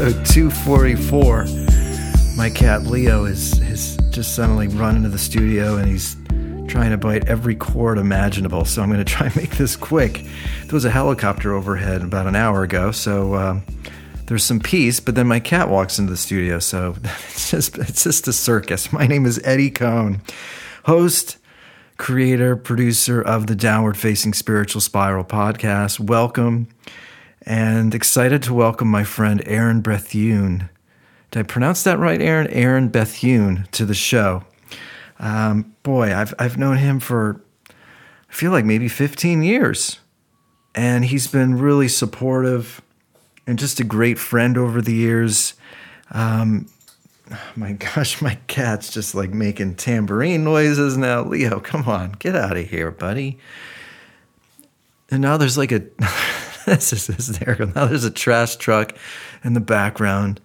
episode 244. My cat Leo is has just suddenly run into the studio and he's trying to bite every cord imaginable. So I'm going to try and make this quick. There was a helicopter overhead about an hour ago, so um, there's some peace. But then my cat walks into the studio, so it's just it's just a circus. My name is Eddie Cohn, host, creator, producer of the Downward Facing Spiritual Spiral podcast. Welcome and excited to welcome my friend Aaron Bethune. Did I pronounce that right, Aaron? Aaron Bethune to the show. Um, boy, I've I've known him for I feel like maybe 15 years, and he's been really supportive and just a great friend over the years. Um, my gosh, my cat's just like making tambourine noises now. Leo, come on, get out of here, buddy. And now there's like a this is hysterical. Now there's a trash truck in the background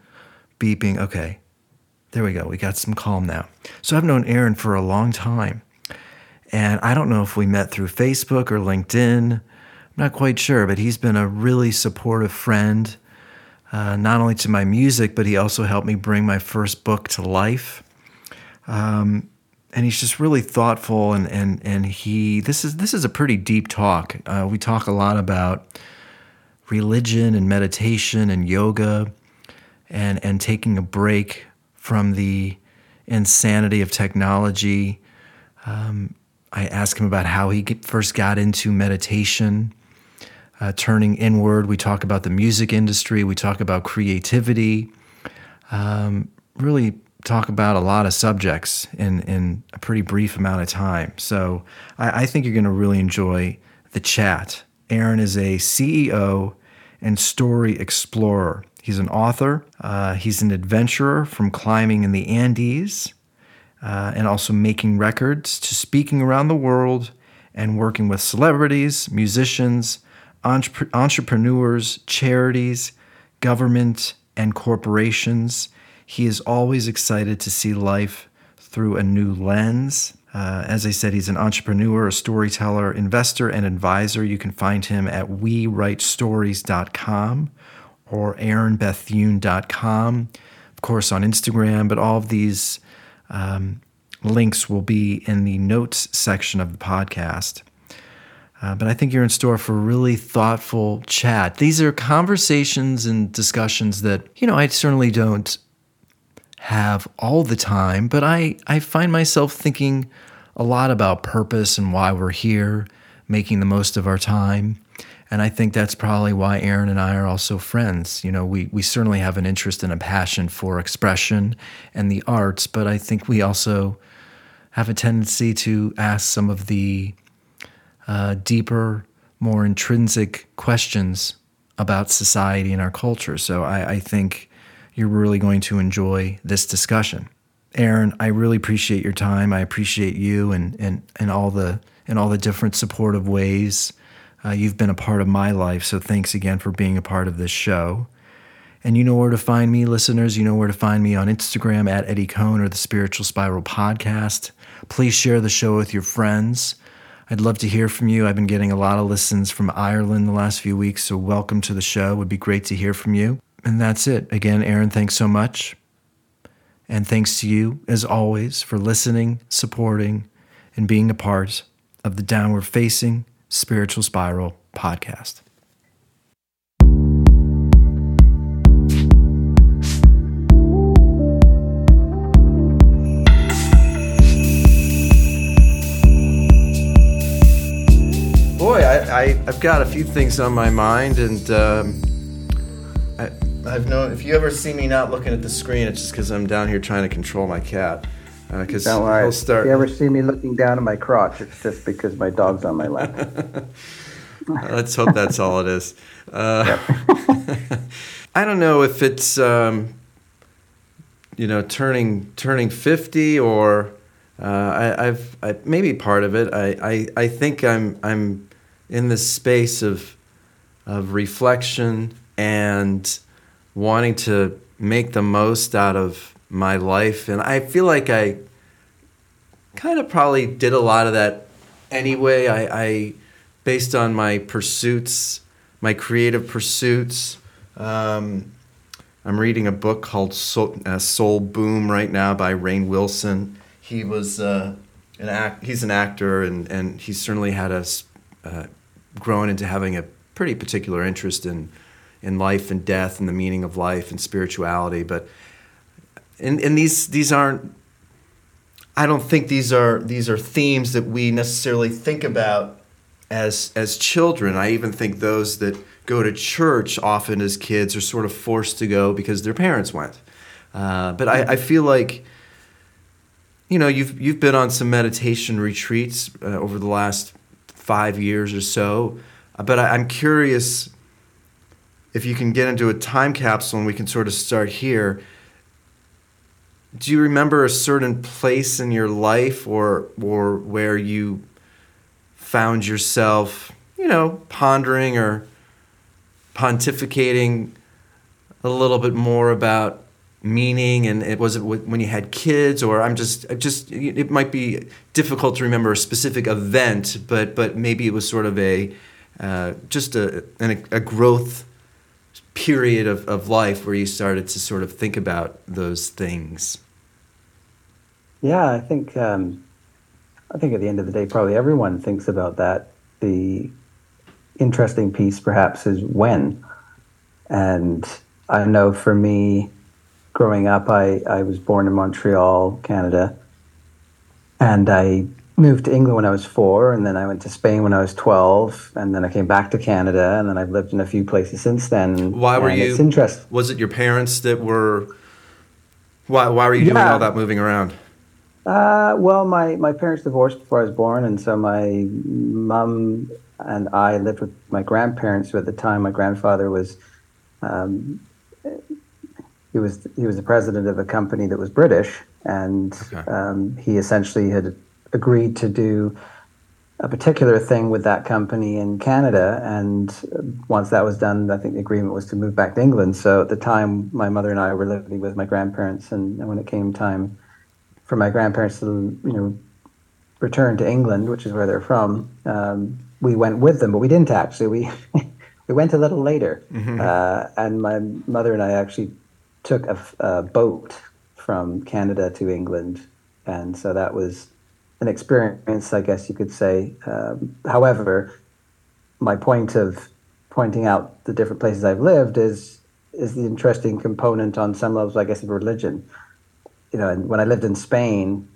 beeping. Okay, there we go. We got some calm now. So I've known Aaron for a long time. And I don't know if we met through Facebook or LinkedIn. I'm not quite sure, but he's been a really supportive friend, uh, not only to my music, but he also helped me bring my first book to life. Um, and he's just really thoughtful and and and he this is this is a pretty deep talk. Uh, we talk a lot about religion and meditation and yoga and and taking a break from the insanity of technology. Um, I ask him about how he first got into meditation, uh, turning inward. We talk about the music industry. We talk about creativity. Um, really talk about a lot of subjects in, in a pretty brief amount of time. So I, I think you're going to really enjoy the chat. Aaron is a CEO and story explorer. He's an author, uh, he's an adventurer from climbing in the Andes uh, and also making records to speaking around the world and working with celebrities, musicians, entre- entrepreneurs, charities, government, and corporations. He is always excited to see life through a new lens. Uh, as I said, he's an entrepreneur, a storyteller, investor, and advisor. You can find him at wewritestories.com or aaronbethune.com. Of course, on Instagram, but all of these um, links will be in the notes section of the podcast. Uh, but I think you're in store for really thoughtful chat. These are conversations and discussions that, you know, I certainly don't have all the time, but I, I find myself thinking a lot about purpose and why we're here, making the most of our time. And I think that's probably why Aaron and I are also friends. You know, we, we certainly have an interest and a passion for expression and the arts, but I think we also have a tendency to ask some of the uh, deeper, more intrinsic questions about society and our culture. So I, I think you're really going to enjoy this discussion. Aaron, I really appreciate your time. I appreciate you and and and all the and all the different supportive ways uh, you've been a part of my life. So thanks again for being a part of this show. And you know where to find me, listeners. You know where to find me on Instagram at Eddie Cohn or the Spiritual Spiral Podcast. Please share the show with your friends. I'd love to hear from you. I've been getting a lot of listens from Ireland the last few weeks, so welcome to the show. It would be great to hear from you. And that's it. Again, Aaron, thanks so much. And thanks to you, as always, for listening, supporting, and being a part of the Downward Facing Spiritual Spiral podcast. Boy, I, I, have got a few things on my mind, and um, I've known if you ever see me not looking at the screen, it's just because I'm down here trying to control my cat. Because uh, he'll start. If you ever see me looking down at my crotch, it's just because my dog's on my lap. Let's hope that's all it is. Uh, I don't know if it's um, you know turning turning fifty or uh, I, I've I, maybe part of it. I, I I think I'm I'm in this space of of reflection and wanting to make the most out of my life, and I feel like I kind of probably did a lot of that anyway. I, I based on my pursuits, my creative pursuits. Um, I'm reading a book called Soul, uh, Soul Boom right now by Rainn Wilson. He was uh, an act. He's an actor, and and he certainly had us uh, grown into having a pretty particular interest in in life and death and the meaning of life and spirituality. But and and these these aren't. I don't think these are these are themes that we necessarily think about as as children. I even think those that go to church often as kids are sort of forced to go because their parents went. Uh, but I, I, feel like you know you've you've been on some meditation retreats uh, over the last five years or so. But I, I'm curious if you can get into a time capsule and we can sort of start here. Do you remember a certain place in your life or or where you found yourself, you know, pondering or pontificating a little bit more about meaning and it was it when you had kids or i'm just just it might be difficult to remember a specific event but but maybe it was sort of a uh, just a, a growth period of, of life where you started to sort of think about those things yeah i think um, i think at the end of the day probably everyone thinks about that the interesting piece perhaps is when. And I know for me, growing up, I, I was born in Montreal, Canada. And I moved to England when I was four, and then I went to Spain when I was 12, and then I came back to Canada, and then I've lived in a few places since then. Why were you? It's interesting. Was it your parents that were? Why, why were you doing all that moving around? Uh, well, my, my parents divorced before I was born, and so my mom and I lived with my grandparents who at the time my grandfather was um, he was he was the president of a company that was British and okay. um, he essentially had agreed to do a particular thing with that company in Canada and once that was done I think the agreement was to move back to England so at the time my mother and I were living with my grandparents and, and when it came time for my grandparents to you know return to England which is where they're from um, we went with them, but we didn't actually. We we went a little later, mm-hmm. uh, and my mother and I actually took a, a, boat from Canada to England, and so that was an experience, I guess you could say. Um, however, my point of pointing out the different places I've lived is is the interesting component on some levels, I guess, of religion. You know, and when I lived in Spain,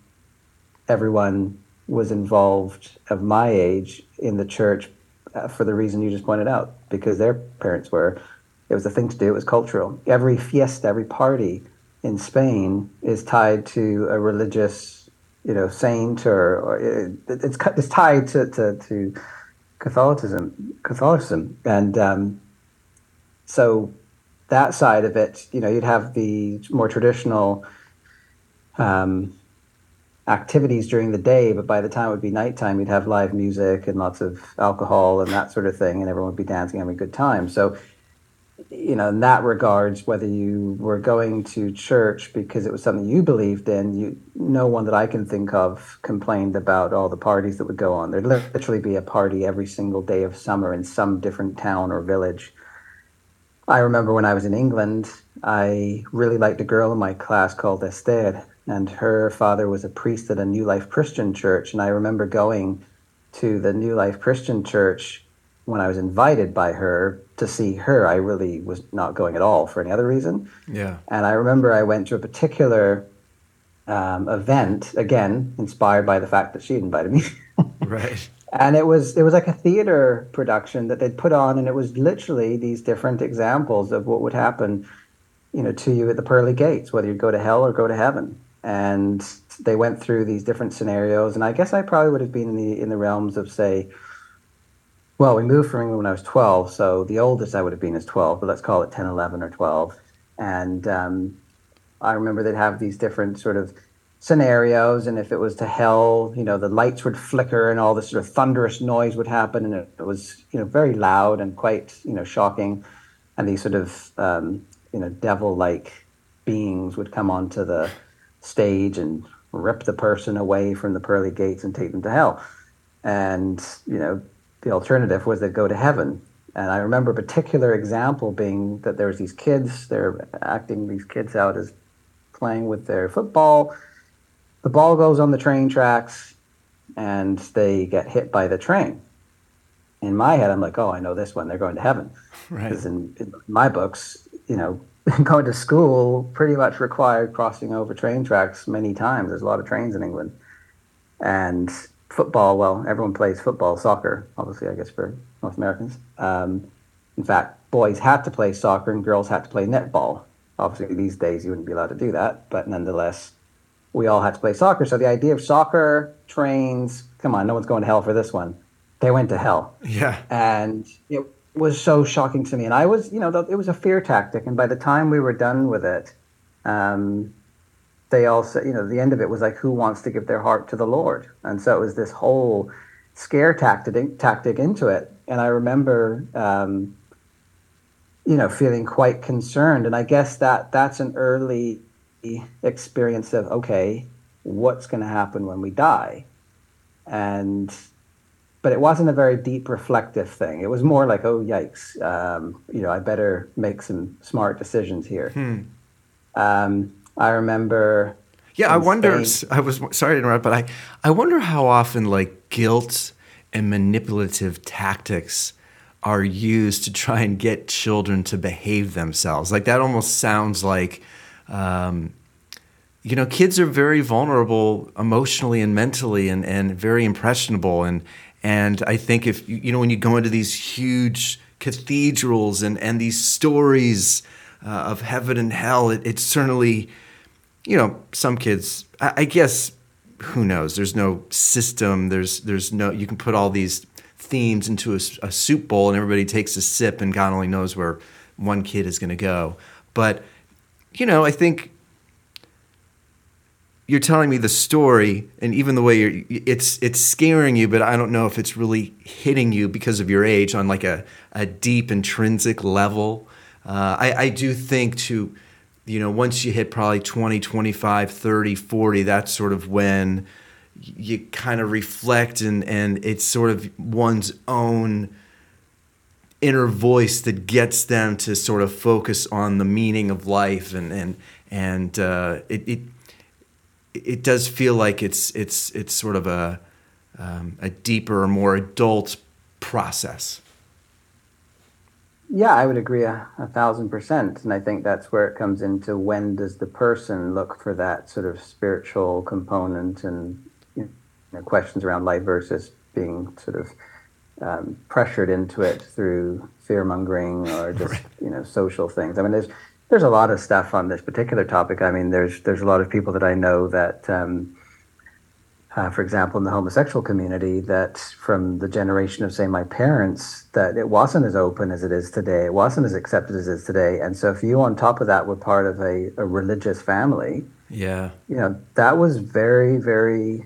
everyone was involved of my age in the church uh, for the reason you just pointed out, because their parents were. It was a thing to do. It was cultural. Every fiesta, every party in Spain is tied to a religious, you know, saint or, or it, it's it's tied to, to, to Catholicism, Catholicism, and um, so that side of it, you know, you'd have the more traditional um, activities during the day, but by the time it would be nighttime, you'd have live music and lots of alcohol and that sort of thing, and everyone would be dancing, having a good time. So, you know, in that regards, whether you were going to church because it was something you believed in, you no one that I can think of complained about all the parties that would go on. There'd literally be a party every single day of summer in some different town or village. I remember when I was in England, I really liked a girl in my class called Esther, and her father was a priest at a New Life Christian church. And I remember going to the New Life Christian church when I was invited by her to see her. I really was not going at all for any other reason. Yeah. And I remember I went to a particular um, event, again, inspired by the fact that she invited me. right. And it was it was like a theater production that they'd put on, and it was literally these different examples of what would happen, you know, to you at the pearly gates, whether you go to hell or go to heaven and they went through these different scenarios. And I guess I probably would have been in the in the realms of say, well, we moved from England when I was 12, so the oldest I would have been is 12, but let's call it 10, 11, or 12. And um, I remember they'd have these different sort of scenarios, and if it was to hell, you know, the lights would flicker and all this sort of thunderous noise would happen, and it, it was you know very loud and quite you know shocking, and these sort of um, you know devil-like beings would come onto the stage and rip the person away from the pearly gates and take them to hell. And, you know, the alternative was they'd go to heaven. And I remember a particular example being that there was these kids, they're acting these kids out as playing with their football. The ball goes on the train tracks and they get hit by the train. In my head, I'm like, oh, I know this one. They're going to heaven. Right. Because in, in my books, you know, going to school pretty much required crossing over train tracks many times. There's a lot of trains in England. And football, well, everyone plays football, soccer, obviously, I guess, for North Americans. Um, in fact, boys had to play soccer and girls had to play netball. Obviously, these days you wouldn't be allowed to do that, but nonetheless, we all had to play soccer. So the idea of soccer, trains, come on, no one's going to hell for this one. They went to hell. Yeah. And it was so shocking to me. And I was, you know, it was a fear tactic. And by the time we were done with it, um, they also, you know, the end of it was like, who wants to give their heart to the Lord? And so it was this whole scare tactic, tactic into it. And I remember, um, you know, feeling quite concerned. And I guess that that's an early experience of, okay, what's going to happen when we die? And, but it wasn't a very deep reflective thing. It was more like, oh, yikes, um, you know, I better make some smart decisions here. Hmm. Um, I remember. Yeah, I wonder. Spain- I was sorry to interrupt, but I, I wonder how often like guilt and manipulative tactics are used to try and get children to behave themselves. Like that almost sounds like, um, you know, kids are very vulnerable emotionally and mentally, and and very impressionable, and and I think if you you know when you go into these huge cathedrals and and these stories uh, of heaven and hell, it, it certainly you know, some kids, I, I guess, who knows? There's no system. There's there's no. You can put all these themes into a soup bowl, and everybody takes a sip, and God only knows where one kid is going to go. But you know, I think you're telling me the story, and even the way you're, it's it's scaring you, but I don't know if it's really hitting you because of your age on like a a deep intrinsic level. Uh, I, I do think to you know once you hit probably 20 25 30 40 that's sort of when you kind of reflect and and it's sort of one's own inner voice that gets them to sort of focus on the meaning of life and and and uh, it, it it does feel like it's it's it's sort of a um, a deeper more adult process Yeah, I would agree a, a thousand percent. And I think that's where it comes into when does the person look for that sort of spiritual component and you know, questions around life versus being sort of um, pressured into it through fear mongering or just you know social things. I mean, there's there's a lot of stuff on this particular topic. I mean, there's there's a lot of people that I know that. Um, uh, for example, in the homosexual community, that from the generation of, say, my parents, that it wasn't as open as it is today. It wasn't as accepted as it is today. And so, if you, on top of that, were part of a, a religious family, yeah you know, that was very, very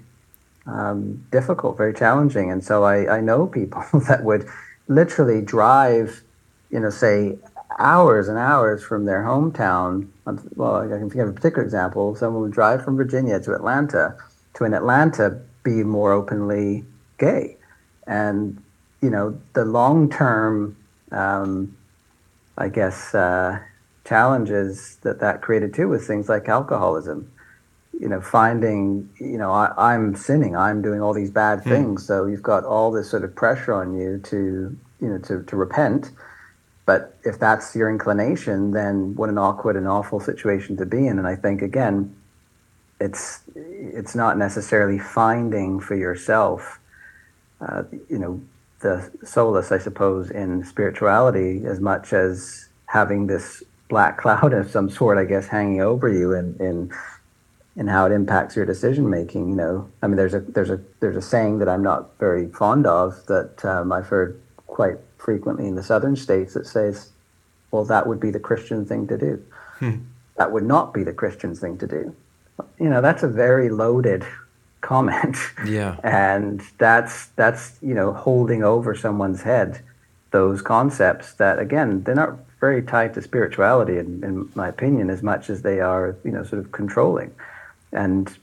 um, difficult, very challenging. And so, I, I know people that would literally drive, you know, say, hours and hours from their hometown. Well, I can think of a particular example. Someone would drive from Virginia to Atlanta to in Atlanta be more openly gay. And, you know, the long term, um, I guess, uh, challenges that that created too was things like alcoholism. You know, finding, you know, I, I'm sinning, I'm doing all these bad things. So you've got all this sort of pressure on you to, you know, to, to repent. But if that's your inclination, then what an awkward and awful situation to be in. And I think, again, it's it's not necessarily finding for yourself, uh, you know, the solace, I suppose, in spirituality as much as having this black cloud of some sort, I guess, hanging over you and in and how it impacts your decision making. You know, I mean, there's a there's a there's a saying that I'm not very fond of that um, I've heard quite frequently in the southern states that says, "Well, that would be the Christian thing to do." That would not be the Christian thing to do you know that's a very loaded comment Yeah. and that's that's you know holding over someone's head those concepts that again they're not very tied to spirituality in, in my opinion as much as they are you know sort of controlling and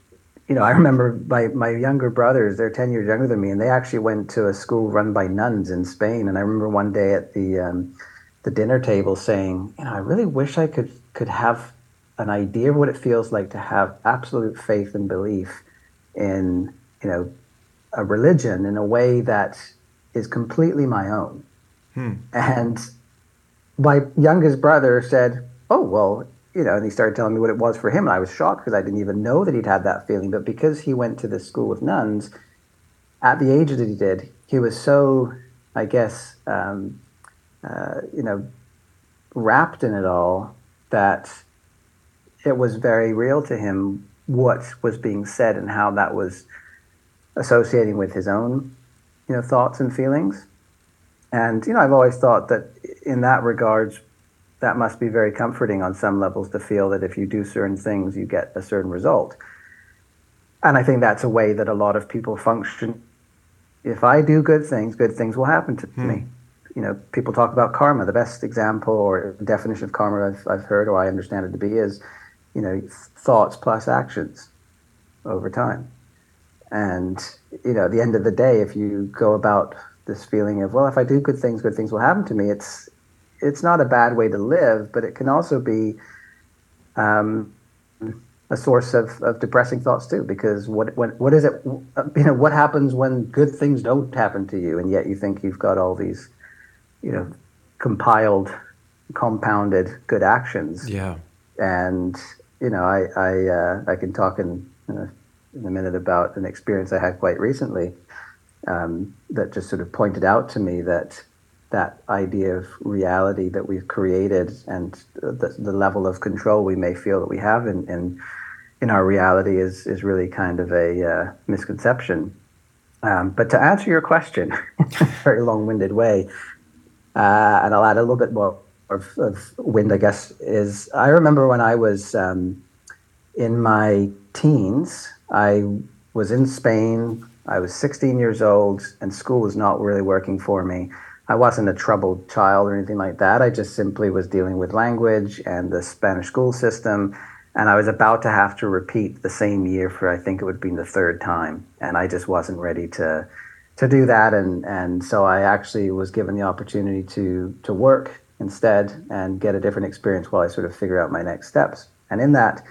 you know, I remember my, my younger brothers, they're 10 years younger than me, and they actually went to a school run by nuns in Spain. And I remember one day at the, um, the dinner table saying, you know, I really wish I could, could have an idea of what it feels like to have absolute faith and belief in, you know, a religion in a way that is completely my own. Hmm. And my youngest brother said, Oh, well, you know, and he started telling me what it was for him. And I was shocked because I didn't even know that he'd had that feeling. But because he went to this school with nuns at the age that he did, he was so, I guess, um, uh, you know, wrapped in it all that it was very real to him what was being said and how that was associating with his own, you know, thoughts and feelings. And you know, I've always thought that in that regards, that must be very comforting on some levels to feel that if you do certain things, you get a certain result. And I think that's a way that a lot of people function. If I do good things, good things will happen to hmm. me. You know, people talk about karma. The best example or definition of karma I've, I've heard or I understand it to be is, you know, thoughts plus actions over time. And, you know, at the end of the day, if you go about this feeling of, well, if I do good things, good things will happen to me, it's it's not a bad way to live, but it can also be um, a source of, of depressing thoughts too. Because what when, what is it? You know, what happens when good things don't happen to you, and yet you think you've got all these, you know, compiled, compounded good actions. Yeah. And you know, I I uh, I can talk in in a, in a minute about an experience I had quite recently um, that just sort of pointed out to me that that idea of reality that we've created and the, the level of control we may feel that we have in, in, in our reality is, is really kind of a uh, misconception. Um, but to answer your question very long winded way, uh, and I'll add a little bit more of, of, wind, I guess, is I remember when I was um, in my teens, I was in Spain. I was 16 years old, and school was not really working for me. I wasn't a troubled child or anything like that. I just simply was dealing with language and the Spanish school system. And I was about to have to repeat the same year for I think it would be the third time. And I just wasn't ready to to do that. And and so I actually was given the opportunity to to work instead and get a different experience while I sort of figure out my next steps. And in that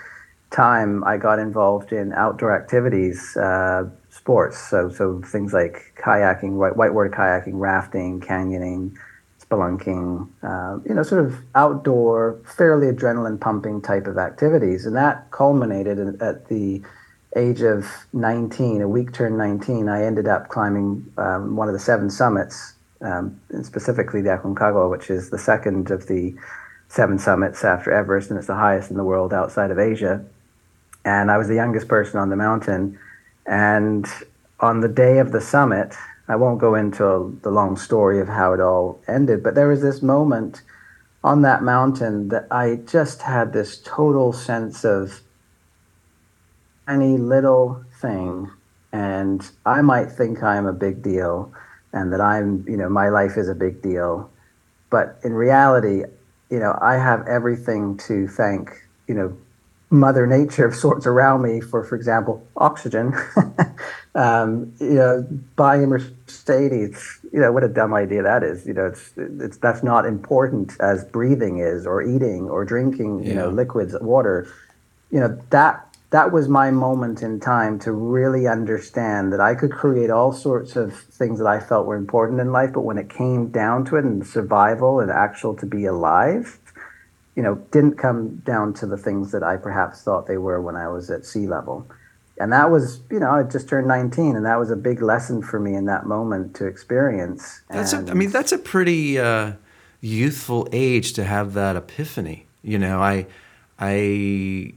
time, I got involved in outdoor activities, uh, sports. So so things like kayaking, white, whitewater kayaking, rafting, canyoning, spelunking, uh, you know, sort of outdoor, fairly adrenaline pumping type of activities. And that culminated at the age of 19, a week turned 19, I ended up climbing um, one of the seven summits, um, specifically the Aconcagua, which is the second of the seven summits after Everest, and it's the highest in the world outside of Asia. And I was the youngest person on the mountain and on the day of the summit, I won't go into the long story of how it all ended, but there was this moment on that mountain that I just had this total sense of any little thing. And I might think I'm a big deal and that I'm, you know, my life is a big deal. But in reality, you know, I have everything to thank, you know, mother nature of sorts around me for for example oxygen um, you know buying a mercedes you know what a dumb idea that is you know it's it's that's not important as breathing is or eating or drinking you yeah. know liquids water you know that that was my moment in time to really understand that I could create all sorts of things that I felt were important in life, but when it came down to it and survival and actual to be alive, you know, didn't come down to the things that I perhaps thought they were when I was at sea level. And that was, you know, I just turned 19, and that was a big lesson for me in that moment to experience. That's a, I mean, that's a pretty uh, youthful age to have that epiphany. You know, I, I,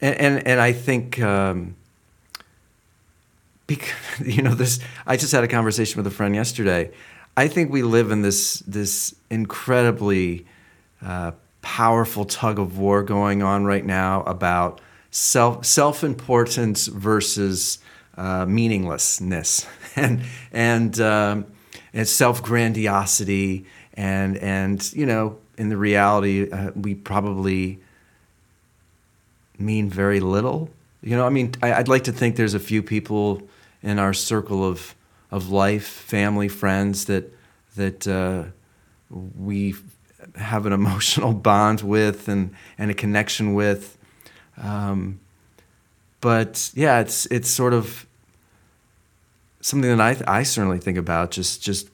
and and, and I think, um, because you know, this. I just had a conversation with a friend yesterday. I think we live in this this incredibly uh, powerful tug of war going on right now about self self importance versus uh, meaninglessness and and um, and self grandiosity and and you know in the reality uh, we probably mean very little You know, I mean, I, would like to think there's a few people in our circle of of life, family, friends that that uh, we have an emotional bond with and and a connection with. Um, but yeah, it's it's sort of something that I I certainly think about. Just just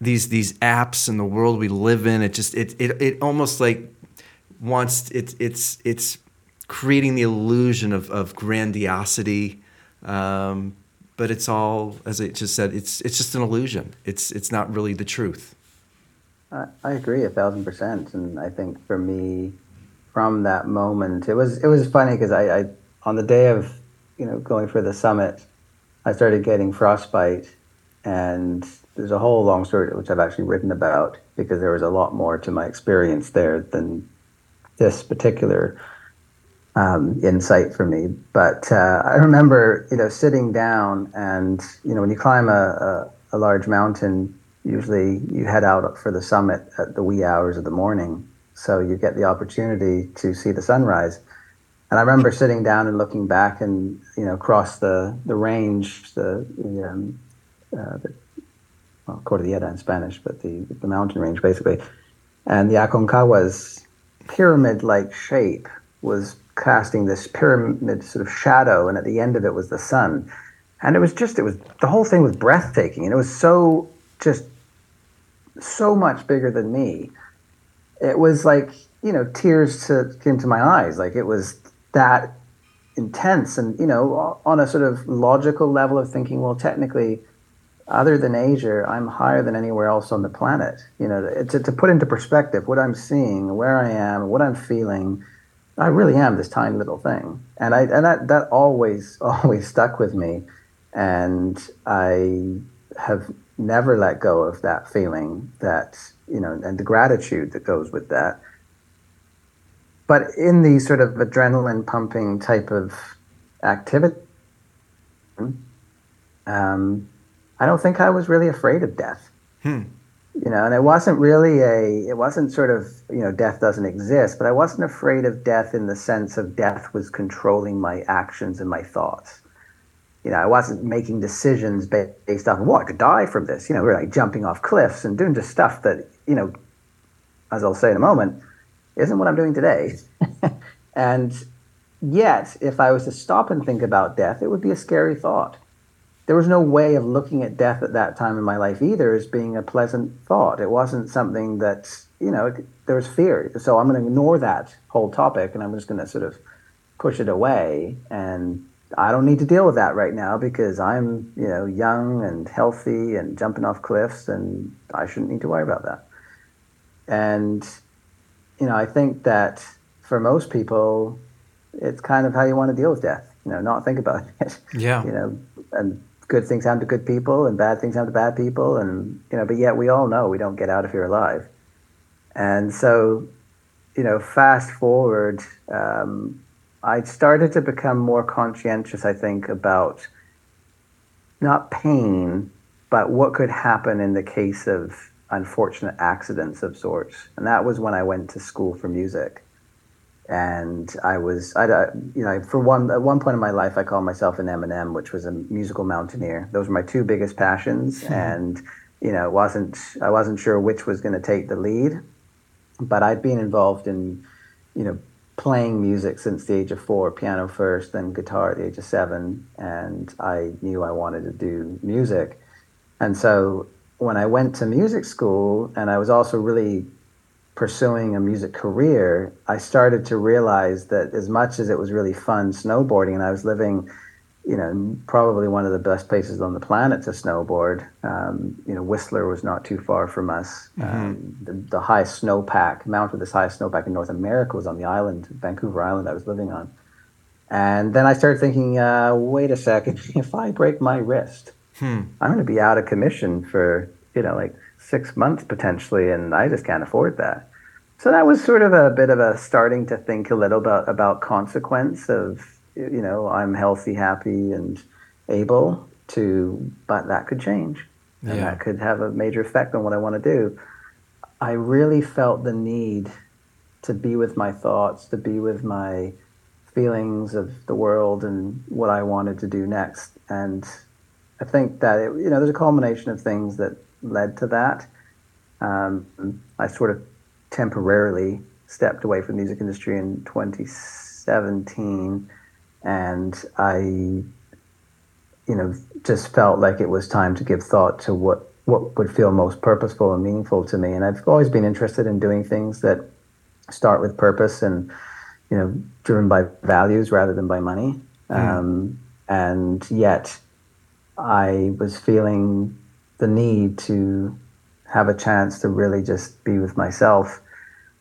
these these apps and the world we live in. It just it it it almost like wants it it's it's creating the illusion of of grandiosity. Um, but it's all, as I just said, it's it's just an illusion. It's it's not really the truth. I, I agree a thousand percent, and I think for me, from that moment, it was it was funny because I, I on the day of you know going for the summit, I started getting frostbite, and there's a whole long story which I've actually written about because there was a lot more to my experience there than this particular um, insight for me. But uh, I remember, you know, sitting down and, you know, when you climb a, a, a, large mountain, usually you head out for the summit at the wee hours of the morning. So you get the opportunity to see the sunrise. And I remember sitting down and looking back and, you know, across the, the range, the, the, um, uh, the well, Cordillera in Spanish, but the, the mountain range basically. And the Aconcagua pyramid like shape was casting this pyramid sort of shadow, and at the end of it was the sun. And it was just, it was, the whole thing was breathtaking. And it was so, just so much bigger than me. It was like, you know, tears to, came to my eyes. Like it was that intense. And, you know, on a sort of logical level of thinking, well, technically, other than Asia, I'm higher than anywhere else on the planet. You know, to, to put into perspective what I'm seeing, where I am, what I'm feeling, I really am this tiny little thing, and I and that that always always stuck with me, and I have never let go of that feeling that you know and the gratitude that goes with that. But in the sort of adrenaline pumping type of activity, um, I don't think I was really afraid of death. Hmm. You know and it wasn't really a it wasn't sort of you know death doesn't exist but i wasn't afraid of death in the sense of death was controlling my actions and my thoughts. You know i wasn't making decisions based off well i could die from this you know we're like jumping off cliffs and doing just stuff that you know as i'll say in a moment isn't what i'm doing today. And yet if i was to stop and think about death it would be a scary thought there was no way of looking at death at that time in my life either as being a pleasant thought. It wasn't something that, you know, there was fear. So I'm going to ignore that whole topic and I'm just going to sort of push it away. And I don't need to deal with that right now because I'm, you know, young and healthy and jumping off cliffs and I shouldn't need to worry about that. And, you know, I think that for most people, it's kind of how you want to deal with death. You know, not think about it. Yeah. you know, and good things happen to good people and bad things happen to bad people. And you know but yet we all know we don't get out of here alive. And so you know fast forward um, i started to become more conscientious i think about not pain but what could happen in the case of unfortunate accidents of sorts. And that was when i went to school for music and I was, I, you know, for one at one point in my life, I called myself an Eminem, which was a musical mountaineer. Those were my two biggest passions, hmm. and you know, it wasn't I wasn't sure which was going to take the lead, but I'd been involved in, you know, playing music since the age of four, piano first, then guitar at the age of seven, and I knew I wanted to do music, and so when I went to music school, and I was also really pursuing a music career, I started to realize that as much as it was really fun snowboarding, and I was living, you know, probably one of the best places on the planet to snowboard. Um, you know, Whistler was not too far from us. Mm-hmm. Um, the, the highest snowpack, Mount with the highest snowpack in North America was on the island, Vancouver Island, I was living on. And then I started thinking, uh, wait a second, if I break my wrist, hmm. I'm going to be out of commission for, you know, like six months potentially, and I just can't afford that. So that was sort of a bit of a starting to think a little about about consequence of you know I'm healthy, happy, and able to, but that could change, and that could have a major effect on what I want to do. I really felt the need to be with my thoughts, to be with my feelings of the world and what I wanted to do next. And I think that it, you know there's a culmination of things that led to that. Um, I sort of temporarily stepped away from the music industry in 2017, and I, you know, just felt like it was time to give thought to what what would feel most purposeful and meaningful to me. And I've always been interested in doing things that start with purpose and you know driven by values rather than by money. Mm. Um, and yet, I was feeling the need to have a chance to really just be with myself.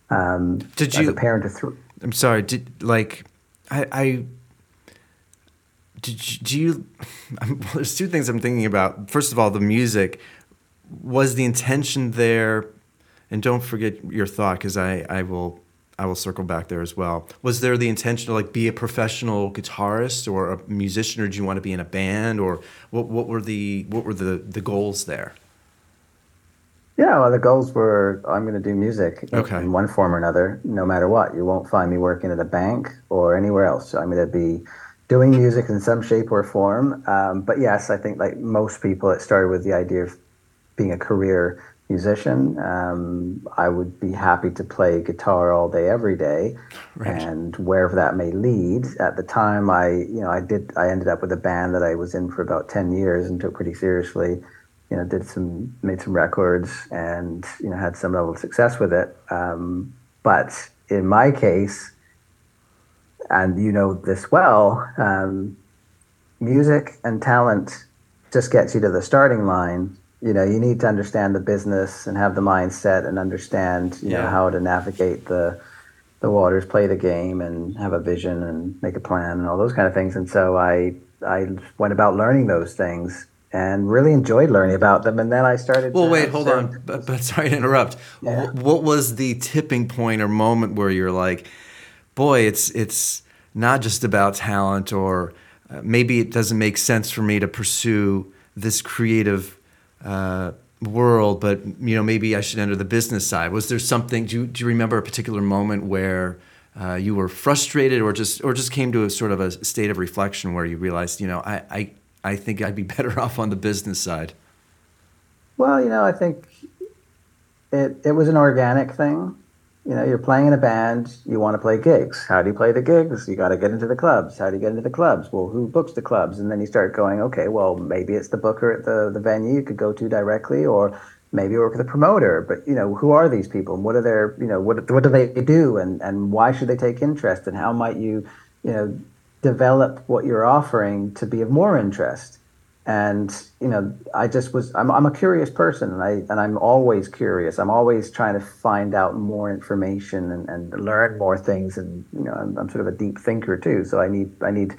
Um, did you? A parent of three. I'm sorry. Did like I. I did you, do you? well, there's two things I'm thinking about. First of all, the music was the intention there, and don't forget your thought because I I will I will circle back there as well. Was there the intention to like be a professional guitarist or a musician, or do you want to be in a band, or what? What were the what were the the goals there? Yeah, well, the goals were I'm going to do music okay. in one form or another, no matter what. You won't find me working at a bank or anywhere else. So I'm going to be doing music in some shape or form. Um, but yes, I think like most people, it started with the idea of being a career musician. Um, I would be happy to play guitar all day, every day, right. and wherever that may lead. At the time, I you know I did I ended up with a band that I was in for about ten years and took pretty seriously. You know, did some made some records and you know had some level of success with it. Um, but in my case, and you know this well, um, music and talent just gets you to the starting line you know you need to understand the business and have the mindset and understand you yeah. know how to navigate the the waters play the game and have a vision and make a plan and all those kind of things and so i i went about learning those things and really enjoyed learning about them and then i started well wait hold on but, but, sorry to interrupt yeah. what was the tipping point or moment where you're like boy it's it's not just about talent or uh, maybe it doesn't make sense for me to pursue this creative uh, world, but you know maybe I should enter the business side. Was there something? Do you, do you remember a particular moment where uh, you were frustrated, or just or just came to a sort of a state of reflection where you realized, you know, I I, I think I'd be better off on the business side. Well, you know, I think it it was an organic thing you know, you're playing in a band, you want to play gigs. How do you play the gigs? You got to get into the clubs. How do you get into the clubs? Well, who books the clubs? And then you start going, okay, well, maybe it's the booker at the, the venue you could go to directly, or maybe work with a promoter. But, you know, who are these people? And what are their, you know, what, what do they do? And, and why should they take interest? And how might you, you know, develop what you're offering to be of more interest? And you know i just was I'm, I'm a curious person and i and i'm always curious. I'm always trying to find out more information and, and learn more things. And you know I'm, I'm sort of a deep thinker too. So i need i need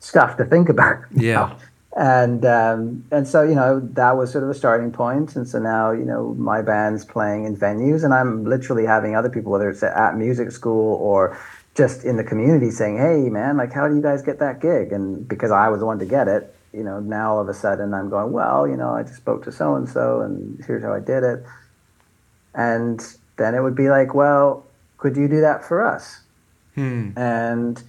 stuff to think about. Yeah. And um, and so you know that was sort of a starting point. And so now you know my band's playing in venues and i'm literally having other people whether it's at music school or just in the community saying hey man like how do you guys get that gig? And because i was the one to get it you know, now all of a sudden I'm going, well, you know, I just spoke to so and so, and here's how I did it. And then it would be like, well, could you do that for us? Hmm. And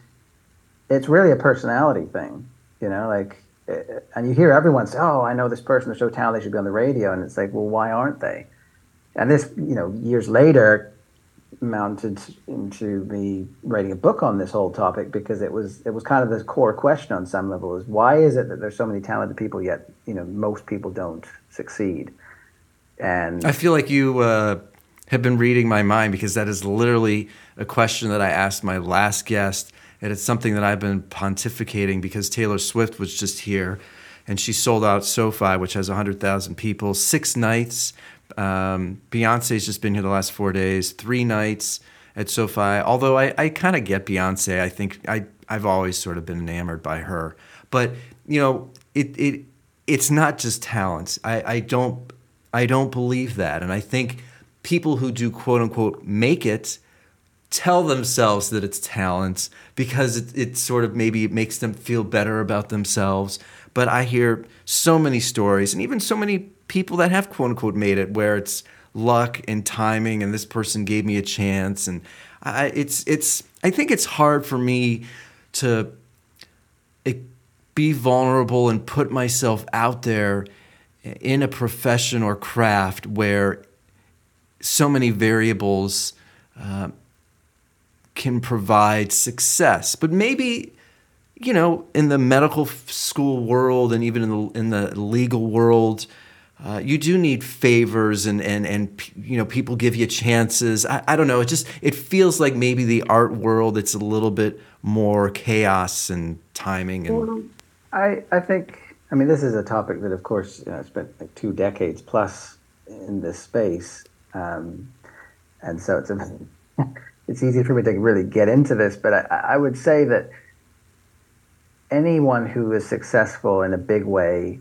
it's really a personality thing, you know, like, eh, and you hear everyone say, oh, I know this person, they're so talented, they should be on the radio. And it's like, well, why aren't they? And this, you know, years later, mounted into me writing a book on this whole topic because it was it was kind of the core question on some level is why is it that there's so many talented people yet you know most people don't succeed? And I feel like you uh, have been reading my mind because that is literally a question that I asked my last guest and it's something that I've been pontificating because Taylor Swift was just here and she sold out SoFi which has 100,000 people six nights um, Beyonce's just been here the last four days, three nights at SoFi. Although I, I kind of get Beyonce, I think I I've always sort of been enamored by her. But you know, it it it's not just talent. I, I don't I don't believe that, and I think people who do quote unquote make it tell themselves that it's talent because it, it sort of maybe makes them feel better about themselves. But I hear so many stories and even so many people that have quote unquote made it where it's luck and timing and this person gave me a chance and I, it's it's I think it's hard for me to be vulnerable and put myself out there in a profession or craft where so many variables uh, can provide success. But maybe, you know, in the medical school world and even in the, in the legal world, uh, you do need favors and, and, and, you know, people give you chances. I, I don't know. It just, it feels like maybe the art world, it's a little bit more chaos and timing. And I, I think, I mean, this is a topic that, of course, you know, I spent like two decades plus in this space. Um, and so it's a, it's easy for me to really get into this, but I, I would say that anyone who is successful in a big way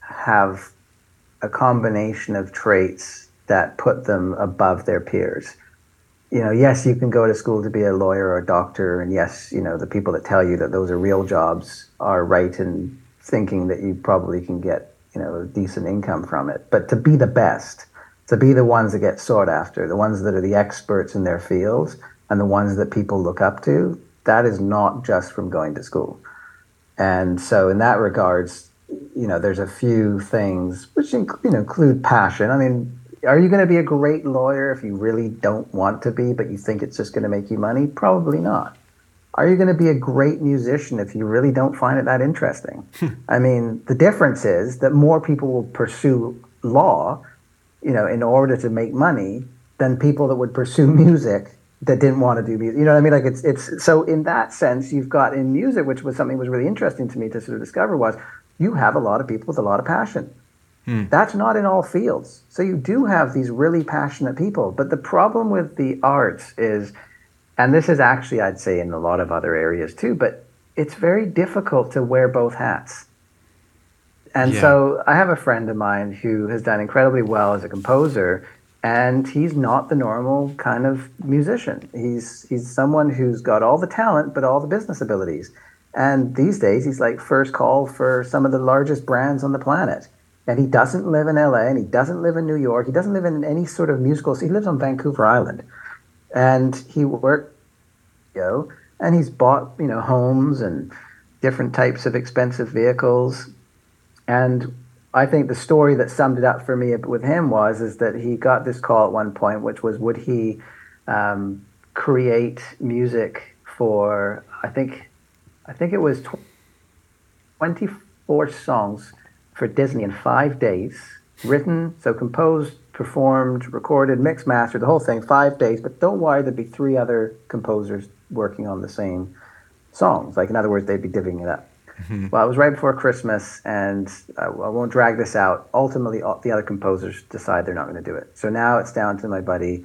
have a combination of traits that put them above their peers. You know, yes, you can go to school to be a lawyer or a doctor, and yes, you know, the people that tell you that those are real jobs are right in thinking that you probably can get, you know, a decent income from it. But to be the best, to be the ones that get sought after, the ones that are the experts in their fields, and the ones that people look up to, that is not just from going to school. And so, in that regards, you know, there's a few things which you know include passion. I mean, are you going to be a great lawyer if you really don't want to be, but you think it's just going to make you money? Probably not. Are you going to be a great musician if you really don't find it that interesting? Hmm. I mean, the difference is that more people will pursue law you know, in order to make money than people that would pursue music that didn't want to do music. You know what I mean? Like it's it's so in that sense, you've got in music, which was something that was really interesting to me to sort of discover was you have a lot of people with a lot of passion. Hmm. That's not in all fields. So you do have these really passionate people. But the problem with the arts is, and this is actually I'd say in a lot of other areas too, but it's very difficult to wear both hats. And yeah. so I have a friend of mine who has done incredibly well as a composer, and he's not the normal kind of musician. He's he's someone who's got all the talent but all the business abilities. And these days he's like first call for some of the largest brands on the planet. And he doesn't live in LA and he doesn't live in New York. He doesn't live in any sort of musical he lives on Vancouver Island. And he worked you know, and he's bought, you know, homes and different types of expensive vehicles and I think the story that summed it up for me with him was is that he got this call at one point, which was would he um, create music for I think I think it was twenty four songs for Disney in five days, written so composed, performed, recorded, mixed, mastered, the whole thing, five days. But don't worry, there'd be three other composers working on the same songs. Like in other words, they'd be divvying it up. Mm-hmm. Well, it was right before Christmas, and I, I, won't drag this out. Ultimately, all, the other composers decide they're not going to do it. So now it's down to my buddy.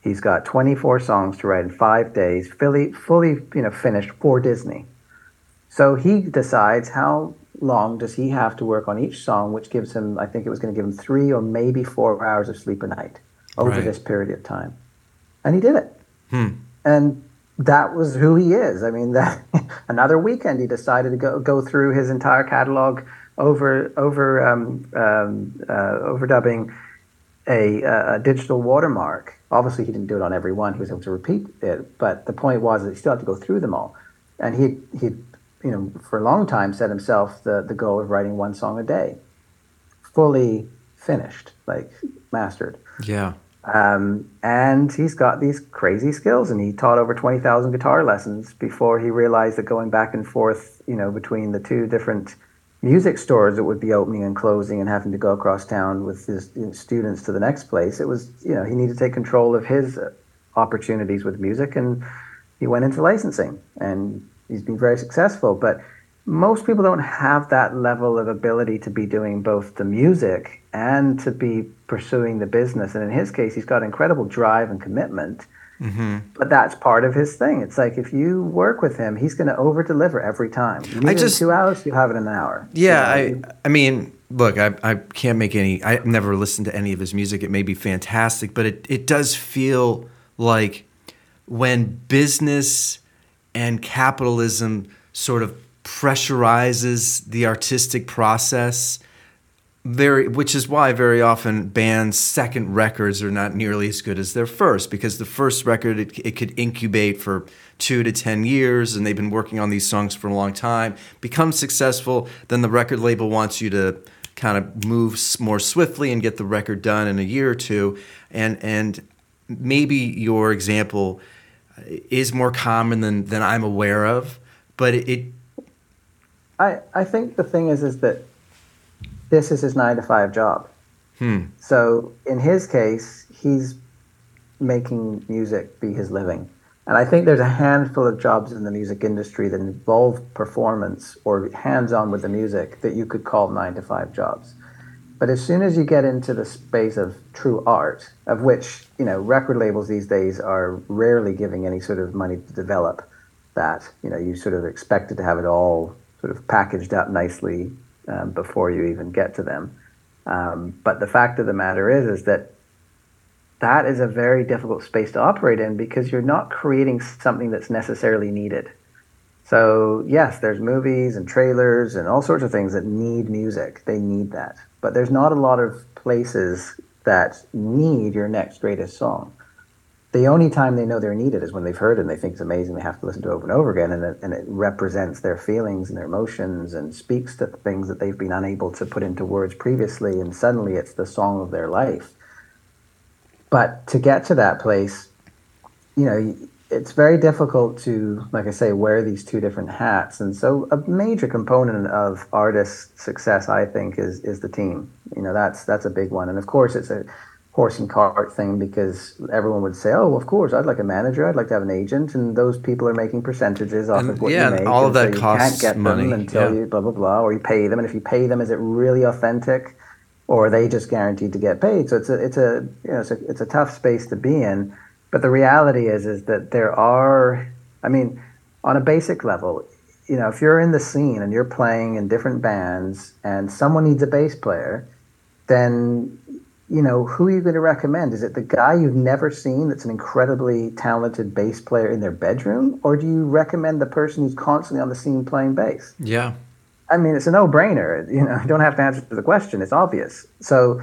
He's got 24 songs to write in five days, fully, fully you know, finished for Disney. So he decides how long does he have to work on each song, which gives him, I think it was going to give him three or maybe four hours of sleep a night over right. this period of time. And he did it. Hmm. And that was who he is. I mean, that another weekend he decided to go go through his entire catalog over over um, um, uh, overdubbing a, a, digital watermark. Obviously, he didn't do it on every one. He was able to repeat it, but the point was that he still had to go through them all. And he he you know for a long time set himself the the goal of writing one song a day, fully finished, like mastered. Yeah. Um, and he's got these crazy skills, and he taught over 20,000 guitar lessons before he realized that going back and forth, you know, between the two different music stores that would be opening and closing and having to go across town with his you know, students to the next place, it was, you know, he needed to take control of his opportunities with music, and he went into licensing, and he's been very successful. But most people don't have that level of ability to be doing both the music and to be pursuing the business. And in his case, he's got incredible drive and commitment. Mm-hmm. But that's part of his thing. It's like if you work with him, he's going to over deliver every time. You need I just, two hours, you have it in an hour. Yeah, you know? I, I mean, look, I, I can't make any. I've never listened to any of his music. It may be fantastic, but it it does feel like when business and capitalism sort of pressurizes the artistic process very which is why very often bands second records are not nearly as good as their first because the first record it, it could incubate for two to ten years and they've been working on these songs for a long time. Become successful then the record label wants you to kind of move more swiftly and get the record done in a year or two. And and maybe your example is more common than than I'm aware of but it, it I, I think the thing is is that this is his nine to five job. Hmm. So in his case, he's making music be his living. And I think there's a handful of jobs in the music industry that involve performance or hands on with the music that you could call nine to five jobs. But as soon as you get into the space of true art, of which, you know, record labels these days are rarely giving any sort of money to develop that, you know, you sort of expected to have it all sort of packaged up nicely um, before you even get to them. Um, but the fact of the matter is, is that that is a very difficult space to operate in because you're not creating something that's necessarily needed. So yes, there's movies and trailers and all sorts of things that need music. They need that, but there's not a lot of places that need your next greatest song the only time they know they're needed is when they've heard it and they think it's amazing. They have to listen to it over and over again, and it, and it represents their feelings and their emotions and speaks to things that they've been unable to put into words previously. And suddenly, it's the song of their life. But to get to that place, you know, it's very difficult to, like I say, wear these two different hats. And so, a major component of artist success, I think, is is the team. You know, that's that's a big one. And of course, it's a horse and cart thing because everyone would say, "Oh, of course, I'd like a manager. I'd like to have an agent," and those people are making percentages off and, of what yeah, you make. all of that so costs you can't get money them until yeah. you blah blah blah, or you pay them. And if you pay them, is it really authentic, or are they just guaranteed to get paid? So it's a it's a you know it's a it's a tough space to be in. But the reality is is that there are, I mean, on a basic level, you know, if you're in the scene and you're playing in different bands, and someone needs a bass player, then you know, who are you going to recommend? Is it the guy you've never seen that's an incredibly talented bass player in their bedroom? Or do you recommend the person who's constantly on the scene playing bass? Yeah. I mean, it's a no brainer. You know, you don't have to answer the question, it's obvious. So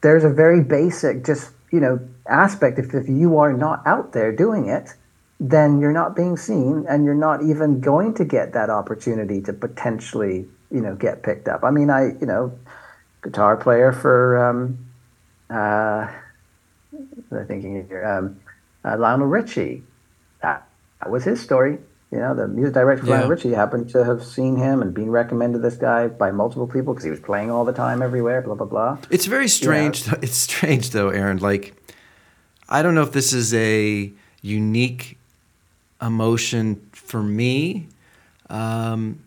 there's a very basic, just, you know, aspect. If, if you are not out there doing it, then you're not being seen and you're not even going to get that opportunity to potentially, you know, get picked up. I mean, I, you know, guitar player for, um, uh, I'm thinking here, um, uh, Lionel Richie. That, that was his story. You know, the music director yeah. Lionel Richie happened to have seen him and been recommended this guy by multiple people because he was playing all the time everywhere. Blah blah blah. It's very strange. You know? It's strange though, Aaron. Like, I don't know if this is a unique emotion for me. Um,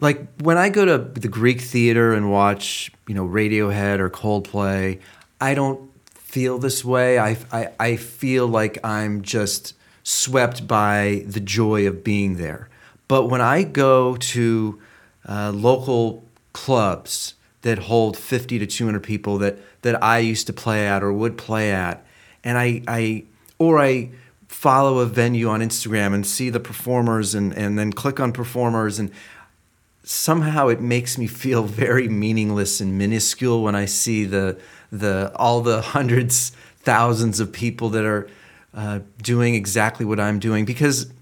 like when I go to the Greek theater and watch, you know, Radiohead or Coldplay, I don't feel this way. I, I, I feel like I'm just swept by the joy of being there. But when I go to uh, local clubs that hold 50 to 200 people that, that I used to play at or would play at, and I, I or I follow a venue on Instagram and see the performers and, and then click on performers and somehow it makes me feel very meaningless and minuscule when I see the the all the hundreds thousands of people that are uh, doing exactly what I'm doing. Because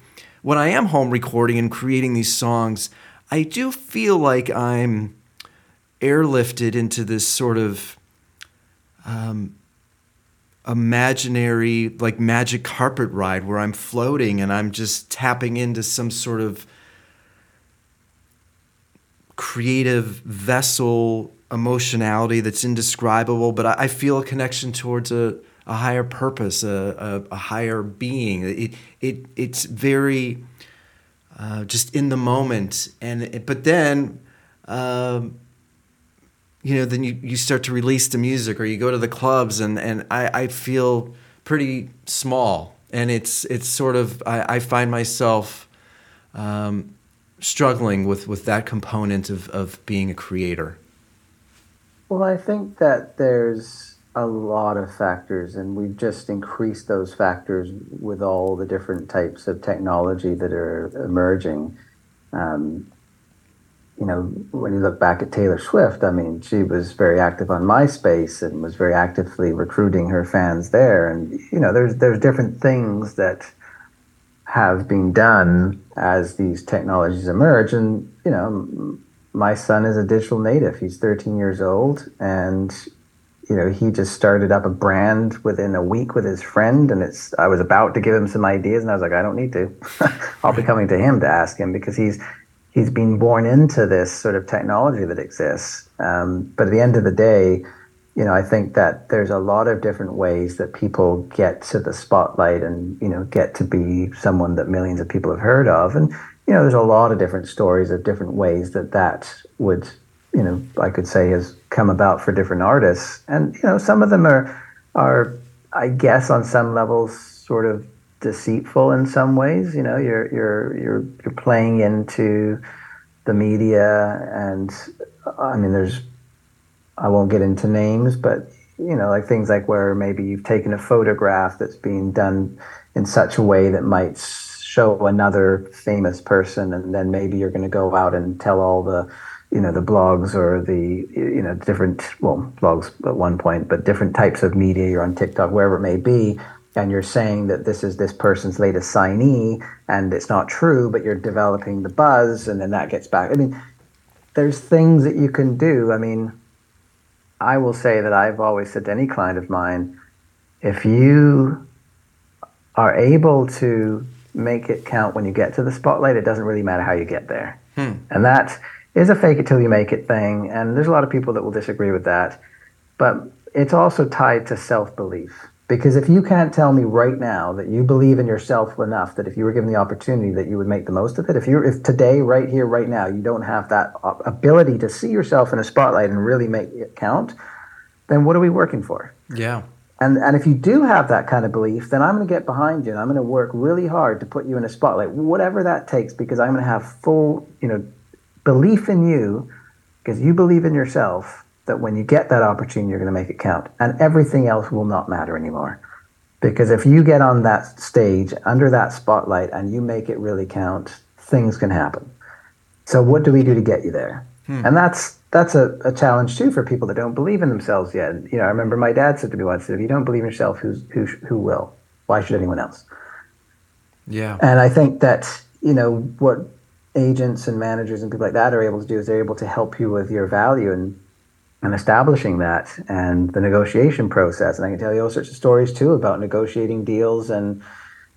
when I am home recording and creating these songs, I do feel like I'm airlifted into this sort of um, imaginary, like magic carpet ride where I'm floating and I'm just tapping into some sort of creative vessel emotionality that's indescribable, but I, I feel a connection towards a, a higher purpose, a, a, a, higher being. It, it, it's very uh, just in the moment. And, but then, um, you know, then you, you start to release the music or you go to the clubs and, and I, I feel pretty small. And it's, it's sort of, I, I find myself um, struggling with, with that component of, of being a creator? Well, I think that there's a lot of factors, and we've just increased those factors with all the different types of technology that are emerging. Um, you know, when you look back at Taylor Swift, I mean, she was very active on MySpace and was very actively recruiting her fans there. And you know, there's there's different things that have been done as these technologies emerge. And you know, my son is a digital native. He's 13 years old, and you know, he just started up a brand within a week with his friend. And it's I was about to give him some ideas, and I was like, I don't need to. I'll be coming to him to ask him because he's he's been born into this sort of technology that exists. Um, but at the end of the day, you know, I think that there's a lot of different ways that people get to the spotlight and you know get to be someone that millions of people have heard of, and you know, there's a lot of different stories of different ways that that would, you know, I could say has come about for different artists, and you know, some of them are are, I guess, on some levels, sort of deceitful in some ways. You know, you're you're you're you're playing into the media, and I mean, there's I won't get into names, but you know, like things like where maybe you've taken a photograph that's being done in such a way that might show another famous person, and then maybe you're going to go out and tell all the you know the blogs or the you know different well blogs at one point but different types of media you're on tiktok wherever it may be and you're saying that this is this person's latest signee and it's not true, but you're developing the buzz and then that gets back. I mean, there's things that you can do. I mean, I will say that I've always said to any client of mine, if you are able to make it count when you get to the spotlight, it doesn't really matter how you get there. Hmm. And that is a fake it till you make it thing. And there's a lot of people that will disagree with that. But it's also tied to self belief. Because if you can't tell me right now that you believe in yourself enough that if you were given the opportunity that you would make the most of it, if you if today, right here, right now, you don't have that ability to see yourself in a spotlight and really make it count, then what are we working for? Yeah. And and if you do have that kind of belief, then I'm going to get behind you and I'm going to work really hard to put you in a spotlight, whatever that takes, because I'm going to have full, you know, belief in you because you believe in yourself that when you get that opportunity, you're going to make it count. And everything else will not matter anymore. Because if you get on that stage under that spotlight and you make it really count, things can happen. So what do we do to get you there? Hmm. And that's that's a, a challenge too for people that don't believe in themselves yet. You know, I remember my dad said to me once, "If you don't believe in yourself, who's who who will? Why should anyone else?" Yeah. And I think that you know what agents and managers and people like that are able to do is they're able to help you with your value and and establishing that and the negotiation process. And I can tell you all sorts of stories too about negotiating deals and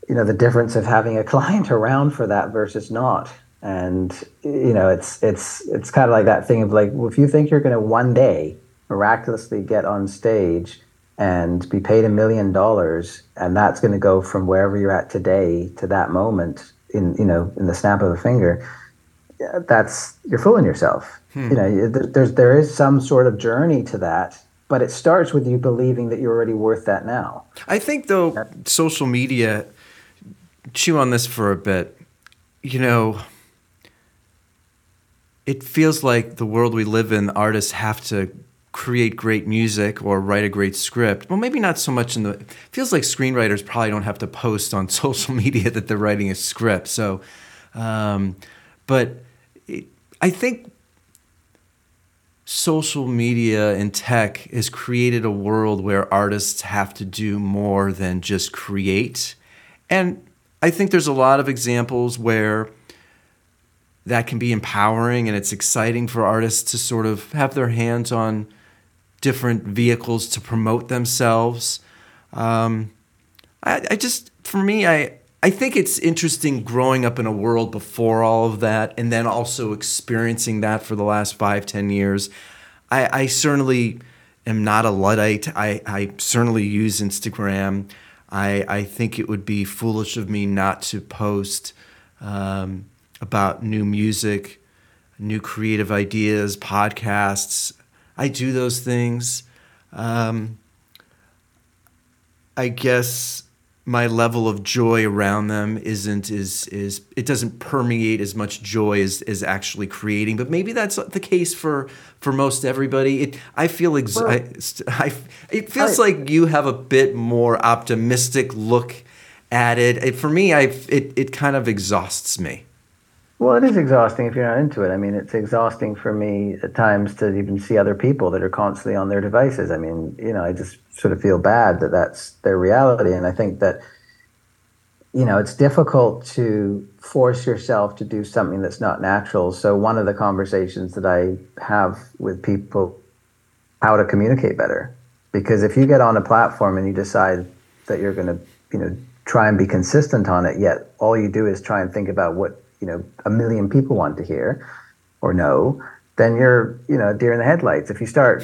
you know the difference of having a client around for that versus not. And you know it's it's it's kind of like that thing of like well, if you think you're going to one day miraculously get on stage and be paid a million dollars and that's going to go from wherever you're at today to that moment in you know in the snap of a finger that's you're fooling yourself. Hmm. You know, there's there is some sort of journey to that, but it starts with you believing that you're already worth that now. I think though, yeah. social media. Chew on this for a bit. You know, it feels like the world we live in, artists have to create great music or write a great script. Well, maybe not so much in the. feels like screenwriters probably don't have to post on social media that they're writing a script. So, um, but I think social media and tech has created a world where artists have to do more than just create. And I think there's a lot of examples where that can be empowering and it's exciting for artists to sort of have their hands on different vehicles to promote themselves. Um, I, I just, for me, I, I think it's interesting growing up in a world before all of that and then also experiencing that for the last five, ten years. I, I certainly am not a Luddite. I, I certainly use Instagram. I, I think it would be foolish of me not to post um, about new music, new creative ideas, podcasts. I do those things. Um, I guess my level of joy around them isn't is is it doesn't permeate as much joy as as actually creating but maybe that's the case for for most everybody. It i feel ex- well, I, I, it feels I, like you have a bit more optimistic look at it, it for me i it it kind of exhausts me Well, it is exhausting if you're not into it. I mean, it's exhausting for me at times to even see other people that are constantly on their devices. I mean, you know, I just sort of feel bad that that's their reality. And I think that, you know, it's difficult to force yourself to do something that's not natural. So, one of the conversations that I have with people, how to communicate better. Because if you get on a platform and you decide that you're going to, you know, try and be consistent on it, yet all you do is try and think about what you know a million people want to hear or know, then you're you know deer in the headlights. If you start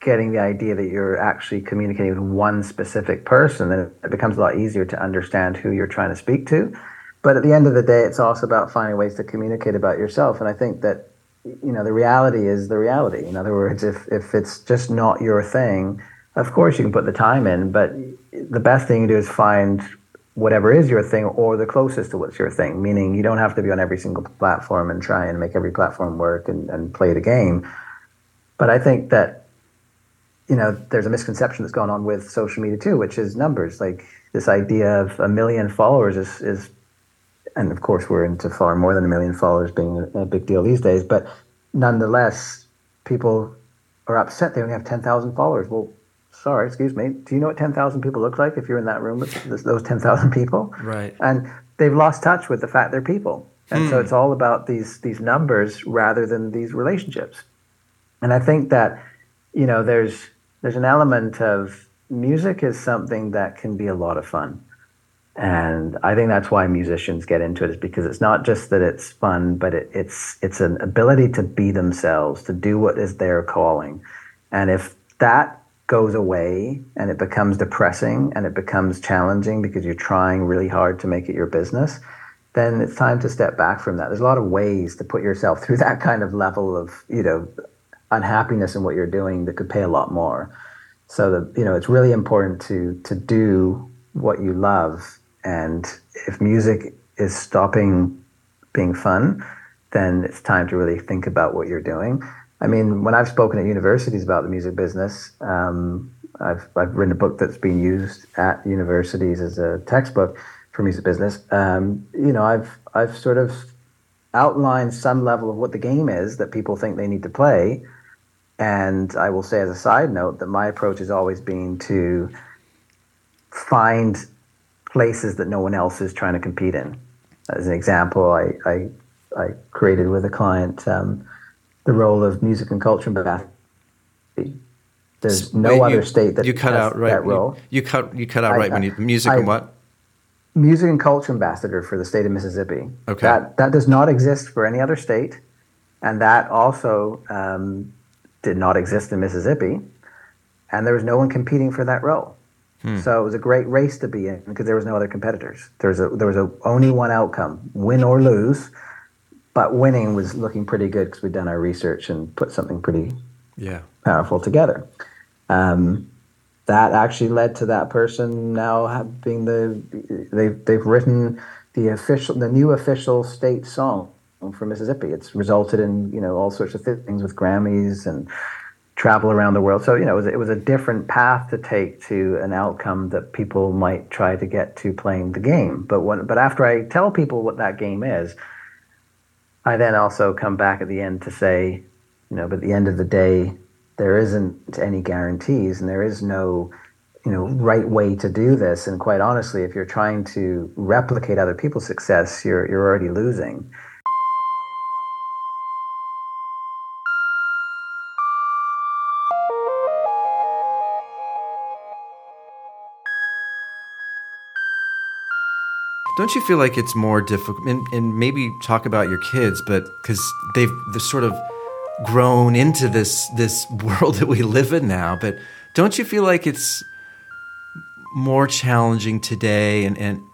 getting the idea that you're actually communicating with one specific person, then it becomes a lot easier to understand who you're trying to speak to. But at the end of the day, it's also about finding ways to communicate about yourself. And I think that you know the reality is the reality. In other words, if if it's just not your thing, of course you can put the time in, but the best thing you do is find whatever is your thing or the closest to what's your thing, meaning you don't have to be on every single platform and try and make every platform work and, and play the game. But I think that, you know, there's a misconception that's gone on with social media too, which is numbers. Like this idea of a million followers is, is and of course we're into far more than a million followers being a, a big deal these days, but nonetheless, people are upset they only have 10,000 followers. Well, sorry, excuse me, do you know what 10,000 people look like if you're in that room with those 10,000 people? Right. And they've lost touch with the fact they're people. And hmm. so it's all about these these numbers rather than these relationships. And I think that, you know, there's there's an element of music is something that can be a lot of fun. And I think that's why musicians get into it is because it's not just that it's fun, but it, it's it's an ability to be themselves, to do what is their calling. And if that goes away and it becomes depressing and it becomes challenging because you're trying really hard to make it your business, then it's time to step back from that. There's a lot of ways to put yourself through that kind of level of, you know, unhappiness in what you're doing that could pay a lot more. So that, you know, it's really important to to do what you love and if music is stopping being fun, then it's time to really think about what you're doing. I mean, when I've spoken at universities about the music business, um, I've, I've written a book that's been used at universities as a textbook for music business. Um, you know, I've I've sort of outlined some level of what the game is that people think they need to play, and I will say as a side note that my approach has always been to find places that no one else is trying to compete in. As an example, I I, I created with a client. Um, the role of music and culture in ambassador. There's no Wait, other you, state that you cut out right. that role. You, you cut you cut out I, right when you music I, and what? Music and culture ambassador for the state of Mississippi. Okay. That that does not exist for any other state, and that also um, did not exist in Mississippi, and there was no one competing for that role. Hmm. So it was a great race to be in because there was no other competitors. There was a there was a, only one outcome: win or lose but winning was looking pretty good because we'd done our research and put something pretty yeah powerful together. Um, that actually led to that person now being the they've they've written the official the new official state song for Mississippi. It's resulted in you know all sorts of things with Grammys and travel around the world. So you know it was, it was a different path to take to an outcome that people might try to get to playing the game. But when but after I tell people what that game is, I then also come back at the end to say, you know, but at the end of the day, there isn't any guarantees and there is no, you know, right way to do this. And quite honestly, if you're trying to replicate other people's success, you're, you're already losing. Don't you feel like it's more difficult? And, and maybe talk about your kids, but because they've sort of grown into this this world that we live in now. But don't you feel like it's more challenging today and, and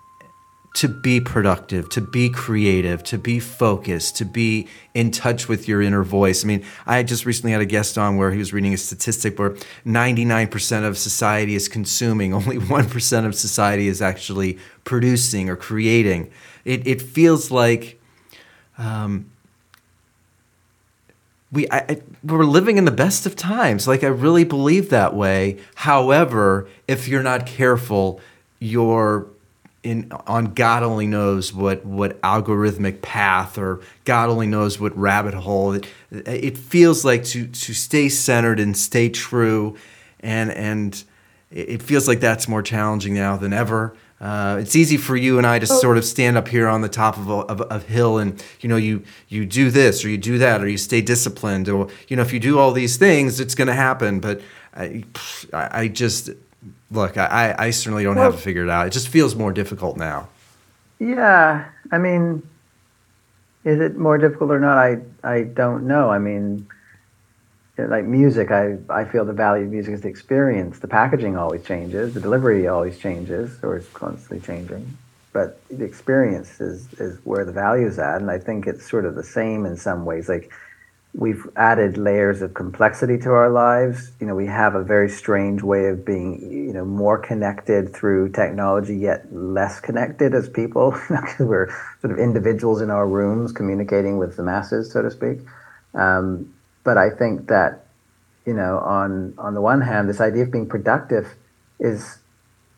to be productive, to be creative, to be focused, to be in touch with your inner voice. I mean, I just recently had a guest on where he was reading a statistic where 99% of society is consuming, only 1% of society is actually producing or creating. It, it feels like um, we, I, I, we're living in the best of times. Like, I really believe that way. However, if you're not careful, you're in on God only knows what what algorithmic path or God only knows what rabbit hole. It, it feels like to to stay centered and stay true, and and it feels like that's more challenging now than ever. Uh, it's easy for you and I to oh. sort of stand up here on the top of a, of a hill and you know you you do this or you do that or you stay disciplined or you know if you do all these things it's going to happen. But I, I just look, I, I certainly don't well, have it figured out. It just feels more difficult now. Yeah, I mean, is it more difficult or not? I I don't know. I mean, like music, I I feel the value of music is the experience. The packaging always changes, the delivery always changes, or is constantly changing. But the experience is is where the value is at, and I think it's sort of the same in some ways. Like we've added layers of complexity to our lives. You know, we have a very strange way of being, you know, more connected through technology, yet less connected as people, we're sort of individuals in our rooms communicating with the masses, so to speak. Um, but I think that, you know, on on the one hand, this idea of being productive is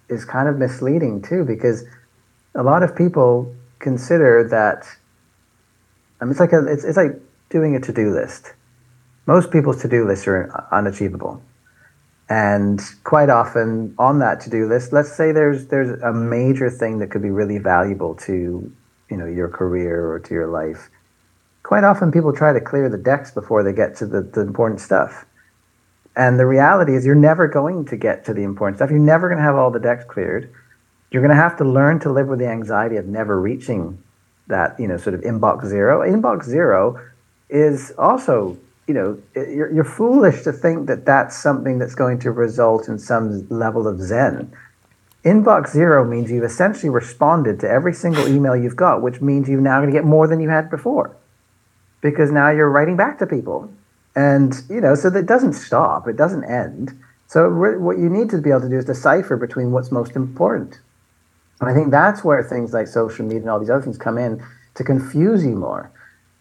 is kind of misleading too, because a lot of people consider that. I mean, it's like a, it's, it's like doing a to-do list. Most people's to-do lists are unachievable. And quite often on that to-do list, let's say there's there's a major thing that could be really valuable to, you know, your career or to your life. Quite often people try to clear the decks before they get to the, the important stuff. And the reality is you're never going to get to the important stuff. You're never going to have all the decks cleared. You're going to have to learn to live with the anxiety of never reaching that, you know, sort of inbox zero. Inbox zero is also, you know, you're, you're foolish to think that that's something that's going to result in some level of zen. Inbox zero means you've essentially responded to every single email you've got, which means you're now going to get more than you had before because now you're writing back to people. And, you know, so that doesn't stop, it doesn't end. So, what you need to be able to do is decipher between what's most important. And I think that's where things like social media and all these other things come in to confuse you more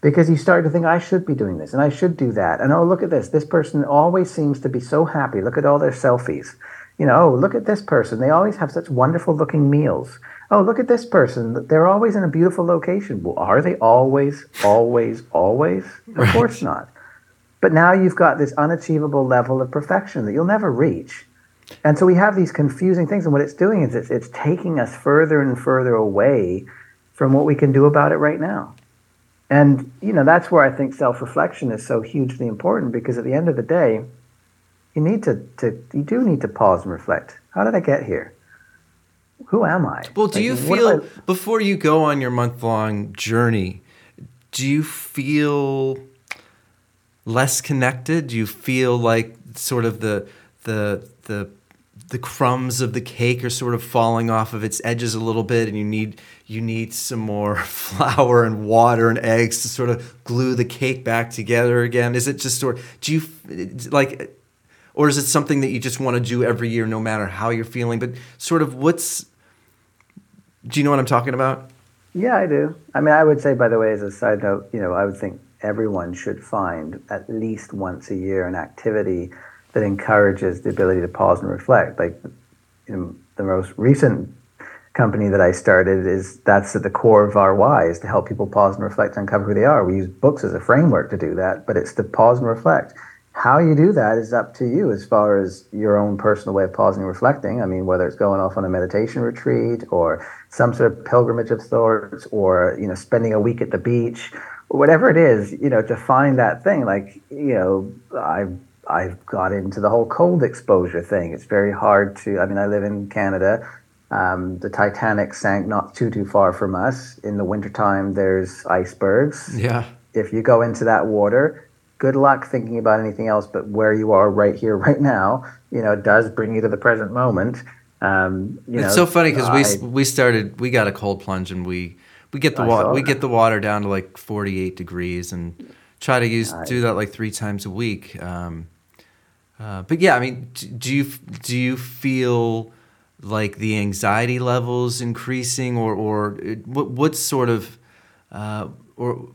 because you start to think I should be doing this and I should do that. And oh, look at this. This person always seems to be so happy. Look at all their selfies. You know, oh, look at this person. They always have such wonderful looking meals. Oh, look at this person. They're always in a beautiful location. Well, are they always, always, always? Of right. course not. But now you've got this unachievable level of perfection that you'll never reach. And so we have these confusing things. And what it's doing is it's, it's taking us further and further away from what we can do about it right now. And you know that's where I think self-reflection is so hugely important because at the end of the day, you need to, to you do need to pause and reflect. How did I get here? Who am I? Well, do like, you feel I... before you go on your month-long journey, do you feel less connected? Do you feel like sort of the the the the crumbs of the cake are sort of falling off of its edges a little bit and you need you need some more flour and water and eggs to sort of glue the cake back together again. Is it just sort do you like or is it something that you just want to do every year no matter how you're feeling? But sort of what's do you know what i'm talking about? Yeah i do. I mean i would say by the way as a side note you know i would think everyone should find at least once a year an activity that encourages the ability to pause and reflect. Like know, the most recent company that I started is that's at the core of our why is to help people pause and reflect uncover who they are. We use books as a framework to do that, but it's to pause and reflect. How you do that is up to you as far as your own personal way of pausing and reflecting. I mean, whether it's going off on a meditation retreat or some sort of pilgrimage of sorts or, you know, spending a week at the beach, whatever it is, you know, to find that thing. Like, you know, I've I've got into the whole cold exposure thing. It's very hard to. I mean, I live in Canada. Um, the Titanic sank not too too far from us. In the wintertime, there's icebergs. Yeah. If you go into that water, good luck thinking about anything else but where you are right here, right now. You know, it does bring you to the present moment. Um, it's know, so funny because we we started we got a cold plunge and we we get the water we get the water down to like 48 degrees and try to use do that like three times a week. Um, uh, but yeah, I mean, do you do you feel like the anxiety levels increasing, or or what what sort of uh, or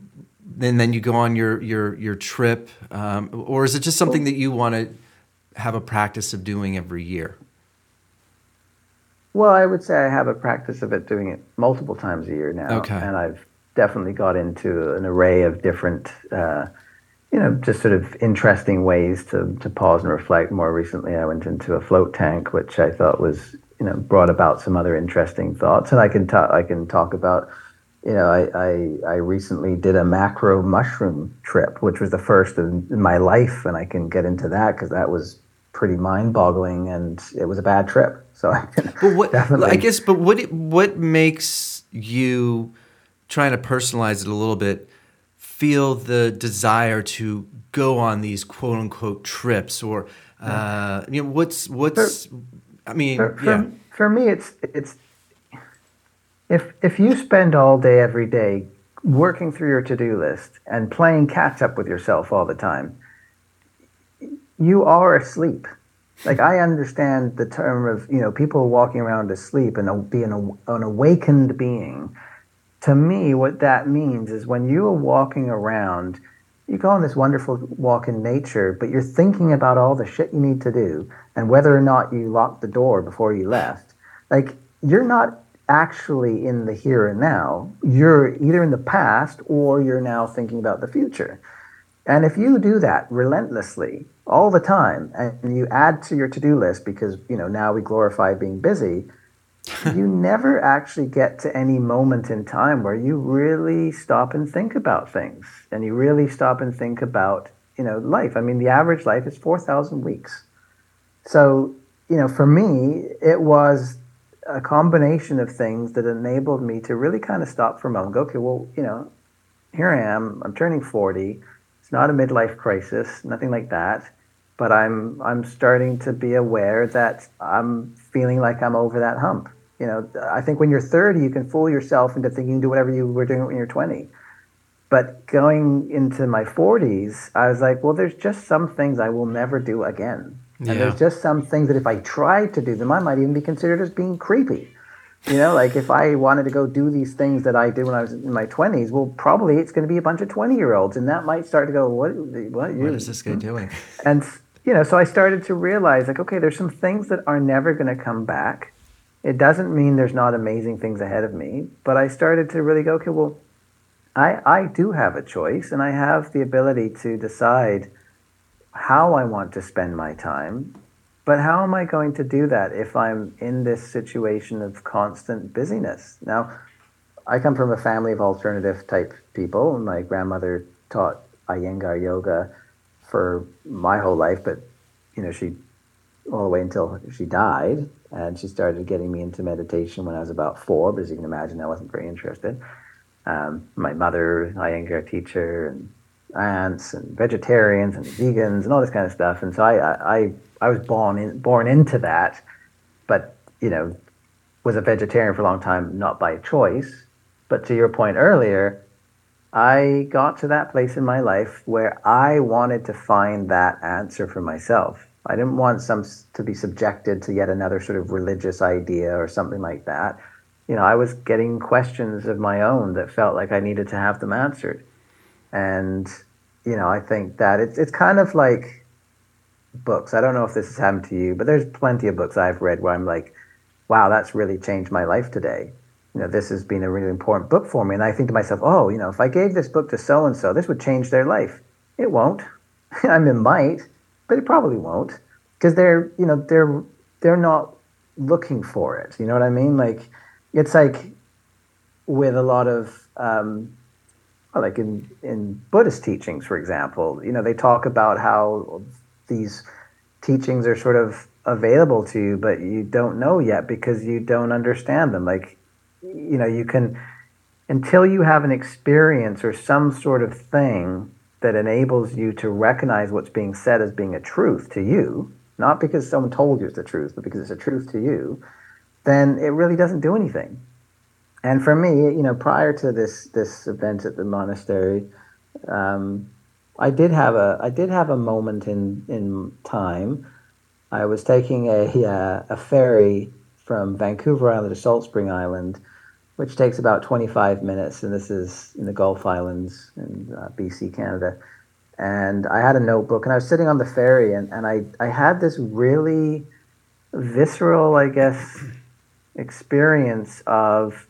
and then you go on your your your trip, um, or is it just something that you want to have a practice of doing every year? Well, I would say I have a practice of it doing it multiple times a year now. Okay. And I've definitely got into an array of different, uh, you know, just sort of interesting ways to, to pause and reflect. More recently, I went into a float tank, which I thought was, you know, brought about some other interesting thoughts. And I can talk, I can talk about, you know, I, I, I recently did a macro mushroom trip, which was the first in, in my life. And I can get into that because that was pretty mind boggling and it was a bad trip. So I can But what definitely. I guess, but what what makes you trying to personalize it a little bit? Feel the desire to go on these quote unquote trips, or uh, you know, what's what's? I mean, for, for, yeah, for me it's it's if if you spend all day every day working through your to-do list and playing catch up with yourself all the time you are asleep. Like i understand the term of you know people walking around asleep and being an awakened being to me what that means is when you are walking around you go on this wonderful walk in nature, but you're thinking about all the shit you need to do and whether or not you locked the door before you left. Like, you're not actually in the here and now. You're either in the past or you're now thinking about the future. And if you do that relentlessly all the time and you add to your to do list because, you know, now we glorify being busy, you never actually get to any moment in time where you really stop and think about things and you really stop and think about you know life. I mean the average life is 4000 weeks. So you know for me it was a combination of things that enabled me to really kind of stop for a moment go okay well you know here i am i'm turning 40 it's not a midlife crisis nothing like that but I'm I'm starting to be aware that I'm feeling like I'm over that hump. You know, I think when you're 30, you can fool yourself into thinking you can do whatever you were doing when you're 20. But going into my 40s, I was like, well, there's just some things I will never do again. Yeah. And there's just some things that if I tried to do them, I might even be considered as being creepy. You know, like if I wanted to go do these things that I did when I was in my 20s, well, probably it's going to be a bunch of 20 year olds. And that might start to go, what, what, what is this guy hmm? doing? And you know, so I started to realize like, okay, there's some things that are never going to come back. It doesn't mean there's not amazing things ahead of me, but I started to really go, okay, well, I I do have a choice, and I have the ability to decide how I want to spend my time. But how am I going to do that if I'm in this situation of constant busyness? Now, I come from a family of alternative type people. My grandmother taught Iyengar yoga for my whole life, but you know, she all the way until she died, and she started getting me into meditation when I was about four. But as you can imagine, I wasn't very interested. Um, my mother, Iyengar teacher, and aunts, and vegetarians, and vegans, and all this kind of stuff. And so I, I, I was born in, born into that, but you know, was a vegetarian for a long time, not by choice. But to your point earlier, I got to that place in my life where I wanted to find that answer for myself. I didn't want some to be subjected to yet another sort of religious idea or something like that. You know, I was getting questions of my own that felt like I needed to have them answered. And you know, I think that it's it's kind of like books. I don't know if this has happened to you, but there's plenty of books I've read where I'm like, wow, that's really changed my life today you know, this has been a really important book for me. And I think to myself, oh, you know, if I gave this book to so and so, this would change their life. It won't. I mean, it might, but it probably won't because they're, you know, they're they're not looking for it. You know what I mean? Like, it's like with a lot of, um, like in in Buddhist teachings, for example, you know, they talk about how these teachings are sort of available to you, but you don't know yet because you don't understand them. Like you know you can until you have an experience or some sort of thing that enables you to recognize what's being said as being a truth to you not because someone told you it's the truth but because it's a truth to you then it really doesn't do anything. And for me you know prior to this this event at the monastery um, i did have a i did have a moment in in time. I was taking a uh, a ferry from vancouver island to salt spring island which takes about 25 minutes, and this is in the Gulf Islands in uh, BC, Canada. And I had a notebook, and I was sitting on the ferry, and, and I, I had this really visceral, I guess, experience of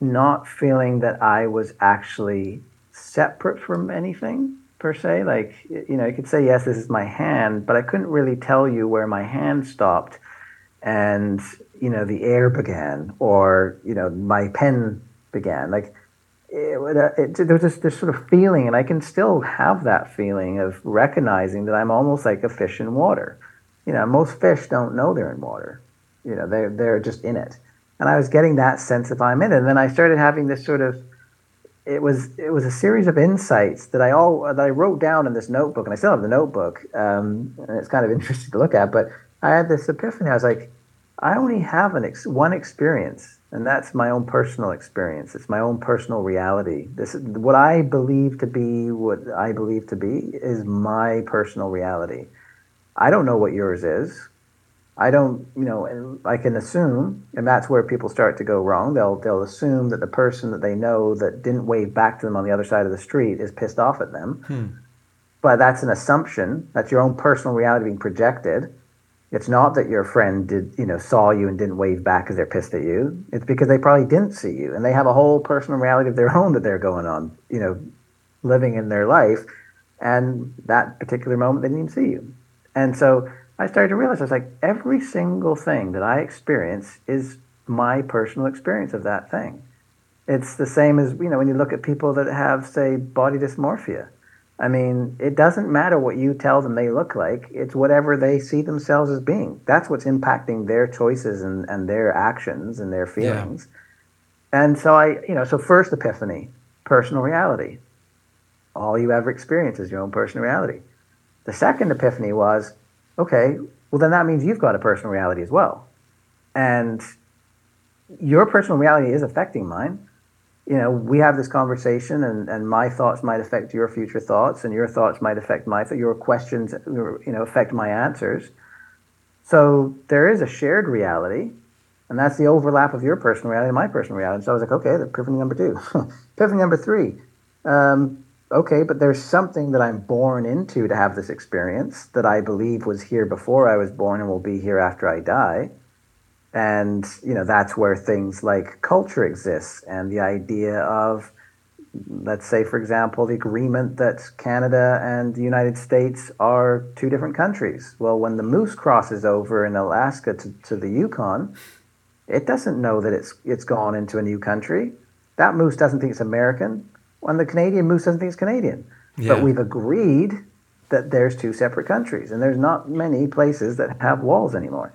not feeling that I was actually separate from anything per se. Like, you know, you could say, yes, this is my hand, but I couldn't really tell you where my hand stopped and, you know, the air began or, you know, my pen began. Like, it, it, there was this, this sort of feeling, and I can still have that feeling of recognizing that I'm almost like a fish in water. You know, most fish don't know they're in water. You know, they're they're just in it. And I was getting that sense of I'm in it. And then I started having this sort of it was it was a series of insights that I all that I wrote down in this notebook, and I still have the notebook. Um, and it's kind of interesting to look at. But I had this epiphany. I was like, I only have an ex- one experience, and that's my own personal experience. It's my own personal reality. This is what I believe to be. What I believe to be is my personal reality. I don't know what yours is. I don't, you know, and I can assume, and that's where people start to go wrong. They'll they'll assume that the person that they know that didn't wave back to them on the other side of the street is pissed off at them. Hmm. But that's an assumption. That's your own personal reality being projected. It's not that your friend did, you know, saw you and didn't wave back because they're pissed at you. It's because they probably didn't see you, and they have a whole personal reality of their own that they're going on, you know, living in their life. And that particular moment, they didn't even see you. And so I started to realize I was like, every single thing that I experience is my personal experience of that thing. It's the same as, you know, when you look at people that have, say, body dysmorphia. I mean, it doesn't matter what you tell them they look like, it's whatever they see themselves as being. That's what's impacting their choices and, and their actions and their feelings. Yeah. And so I, you know, so first epiphany, personal reality. All you ever experience is your own personal reality. The second epiphany was, okay, well, then that means you've got a personal reality as well. And your personal reality is affecting mine. You know, we have this conversation, and, and my thoughts might affect your future thoughts, and your thoughts might affect my your questions, you know, affect my answers. So there is a shared reality, and that's the overlap of your personal reality and my personal reality. So I was like, okay, the epiphany number two, epiphany number three. Um, okay, but there's something that I'm born into to have this experience that I believe was here before I was born and will be here after I die. And, you know, that's where things like culture exists and the idea of, let's say, for example, the agreement that Canada and the United States are two different countries. Well, when the moose crosses over in Alaska to, to the Yukon, it doesn't know that it's, it's gone into a new country. That moose doesn't think it's American and the Canadian moose doesn't think it's Canadian. Yeah. But we've agreed that there's two separate countries, and there's not many places that have walls anymore.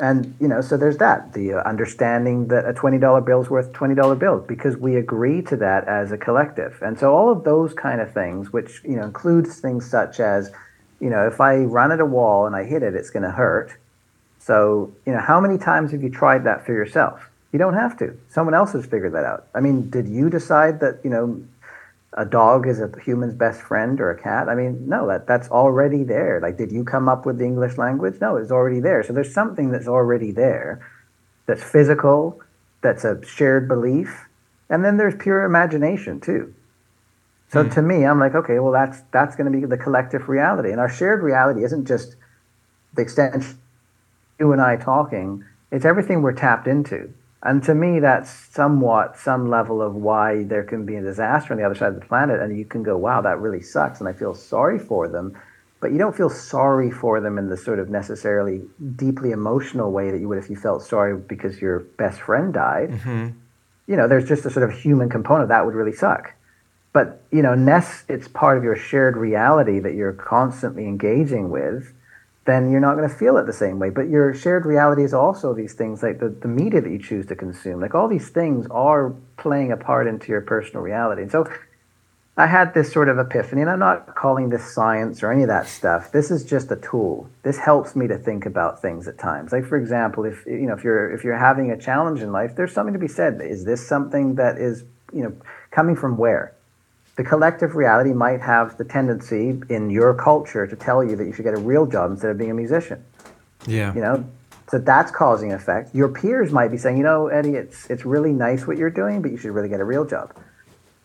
And you know, so there's that the uh, understanding that a twenty dollar bill is worth twenty dollar bills because we agree to that as a collective. And so all of those kind of things, which you know includes things such as, you know, if I run at a wall and I hit it, it's going to hurt. So you know, how many times have you tried that for yourself? You don't have to. Someone else has figured that out. I mean, did you decide that, you know, a dog is a human's best friend or a cat? I mean, no, that that's already there. Like, did you come up with the English language? No, it's already there. So there's something that's already there that's physical, that's a shared belief. And then there's pure imagination too. So mm. to me, I'm like, okay, well, that's that's going to be the collective reality, and our shared reality isn't just the extent you and I talking; it's everything we're tapped into. And to me, that's somewhat some level of why there can be a disaster on the other side of the planet. And you can go, wow, that really sucks. And I feel sorry for them. But you don't feel sorry for them in the sort of necessarily deeply emotional way that you would if you felt sorry because your best friend died. Mm-hmm. You know, there's just a sort of human component that would really suck. But, you know, unless it's part of your shared reality that you're constantly engaging with, then you're not going to feel it the same way. But your shared reality is also these things like the, the media that you choose to consume. Like all these things are playing a part into your personal reality. And so I had this sort of epiphany, and I'm not calling this science or any of that stuff. This is just a tool. This helps me to think about things at times. Like for example, if you know if you're if you're having a challenge in life, there's something to be said. Is this something that is you know coming from where? The collective reality might have the tendency in your culture to tell you that you should get a real job instead of being a musician. Yeah. You know, so that's causing effect. Your peers might be saying, you know, Eddie, it's it's really nice what you're doing, but you should really get a real job.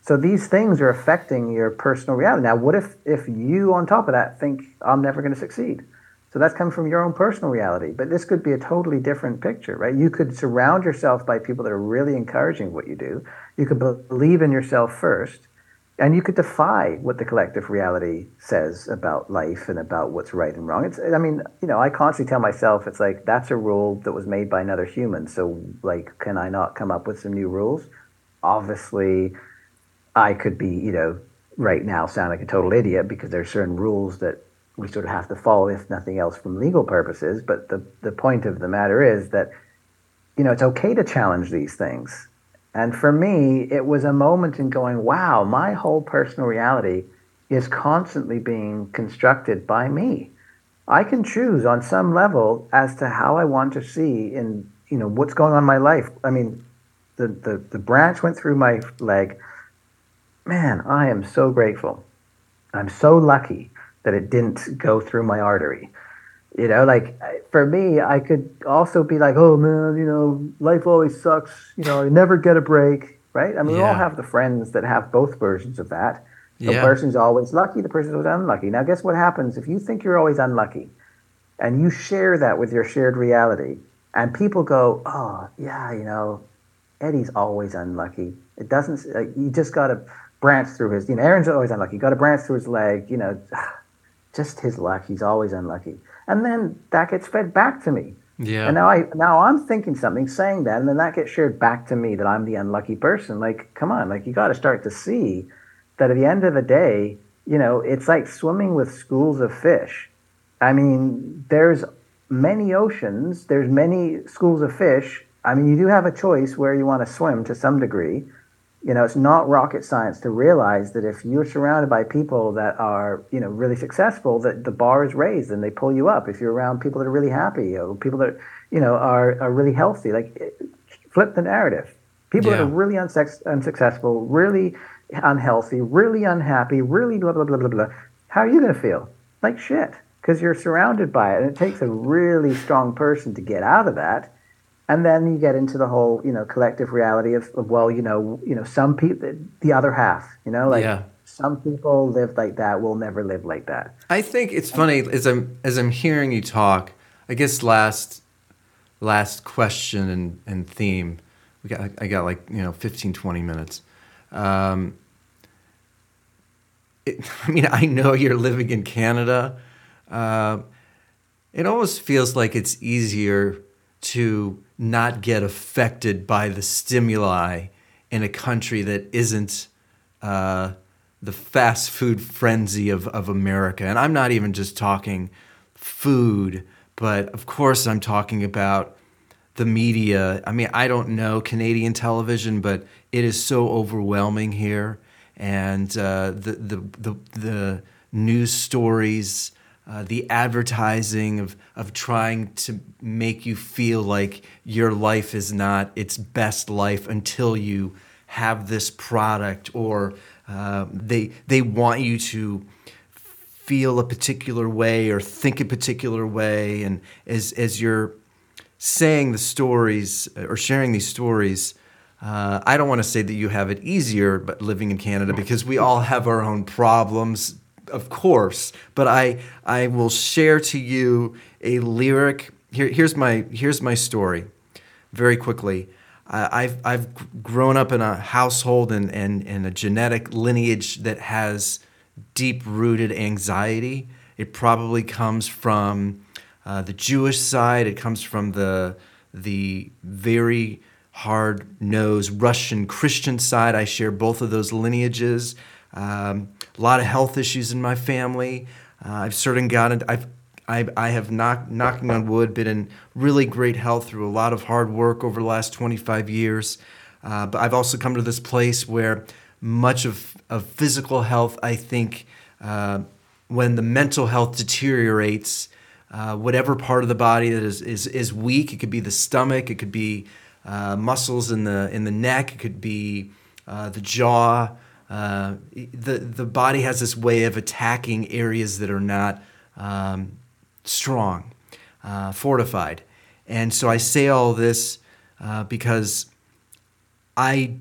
So these things are affecting your personal reality. Now, what if if you on top of that think I'm never going to succeed? So So that's coming from your own personal reality. But this could be a totally different picture, right? You could surround yourself by people that are really encouraging what you do. You could believe in yourself first, and you could defy what the collective reality says about life and about what's right and wrong. It's, I mean, you know, I constantly tell myself, it's like that's a rule that was made by another human. So, like, can I not come up with some new rules? Obviously, I could be, you know, right now sound like a total idiot because there are certain rules that we sort of have to follow, if nothing else, from legal purposes. But the, the point of the matter is that, you know, it's okay to challenge these things. And for me, it was a moment in going, wow, my whole personal reality is constantly being constructed by me. I can choose on some level as to how I want to see in, you know, what's going on in my life. I mean, the, the, the branch went through my leg. Man, I am so grateful. I'm so lucky that it didn't go through my artery. You know, like for me, I could also be like, oh man, you know, life always sucks. You know, I never get a break, right? I mean, yeah. we all have the friends that have both versions of that. The yeah. person's always lucky, the person's always unlucky. Now, guess what happens if you think you're always unlucky and you share that with your shared reality, and people go, oh, yeah, you know, Eddie's always unlucky. It doesn't, like, you just got to branch through his, you know, Aaron's always unlucky. You got to branch through his leg, you know just his luck. He's always unlucky. And then that gets fed back to me. Yeah. And now I now I'm thinking something, saying that, and then that gets shared back to me that I'm the unlucky person. Like, come on, like you got to start to see that at the end of the day, you know, it's like swimming with schools of fish. I mean, there's many oceans, there's many schools of fish. I mean, you do have a choice where you want to swim to some degree, you know, it's not rocket science to realize that if you're surrounded by people that are, you know, really successful, that the bar is raised and they pull you up. If you're around people that are really happy, or people that, you know, are, are really healthy, like eh, flip the narrative. People yeah. that are really unsex- unsuccessful, really unhealthy, really unhappy, really blah, blah, blah, blah, blah. How are you going to feel? Like shit, because you're surrounded by it. And it takes a really strong person to get out of that and then you get into the whole you know collective reality of, of well you know you know some people the other half you know like yeah. some people live like that will never live like that. I think it's funny as i'm as i'm hearing you talk i guess last last question and, and theme we got i got like you know 15 20 minutes. Um, it, i mean i know you're living in canada. Uh, it almost feels like it's easier to not get affected by the stimuli in a country that isn't uh, the fast food frenzy of, of America. And I'm not even just talking food, but of course, I'm talking about the media. I mean, I don't know Canadian television, but it is so overwhelming here. And uh, the, the, the, the news stories, uh, the advertising of, of trying to make you feel like your life is not its best life until you have this product or uh, they, they want you to feel a particular way or think a particular way. And as, as you're saying the stories or sharing these stories uh, I don't want to say that you have it easier, but living in Canada because we all have our own problems of course, but I I will share to you a lyric. Here, here's my here's my story, very quickly. I've I've grown up in a household and and, and a genetic lineage that has deep rooted anxiety. It probably comes from uh, the Jewish side. It comes from the the very hard nosed Russian Christian side. I share both of those lineages. Um, a lot of health issues in my family. Uh, I've certain gotten, I've, I, I have knock, knocking on wood, been in really great health through a lot of hard work over the last 25 years. Uh, but I've also come to this place where much of, of physical health, I think, uh, when the mental health deteriorates, uh, whatever part of the body that is, is, is weak, it could be the stomach, it could be uh, muscles in the, in the neck, it could be uh, the jaw, uh, the the body has this way of attacking areas that are not um, strong, uh, fortified, and so I say all this uh, because I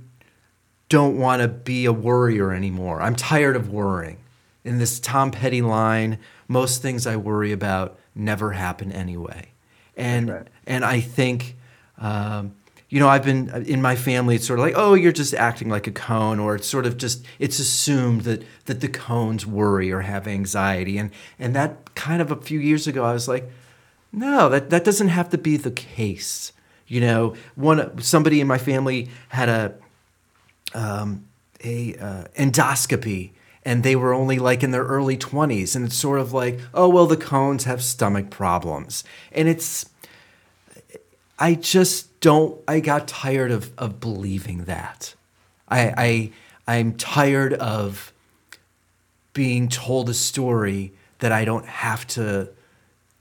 don't want to be a worrier anymore. I'm tired of worrying. In this Tom Petty line, most things I worry about never happen anyway. And right. and I think. Um, you know, I've been in my family. It's sort of like, oh, you're just acting like a Cohn, or it's sort of just it's assumed that that the Cohns worry or have anxiety, and and that kind of a few years ago, I was like, no, that that doesn't have to be the case. You know, one somebody in my family had a um, a uh, endoscopy and they were only like in their early 20s and it's sort of like oh well the Cohns have stomach problems and it's i just don't i got tired of of believing that. I i i'm tired of being told a story that i don't have to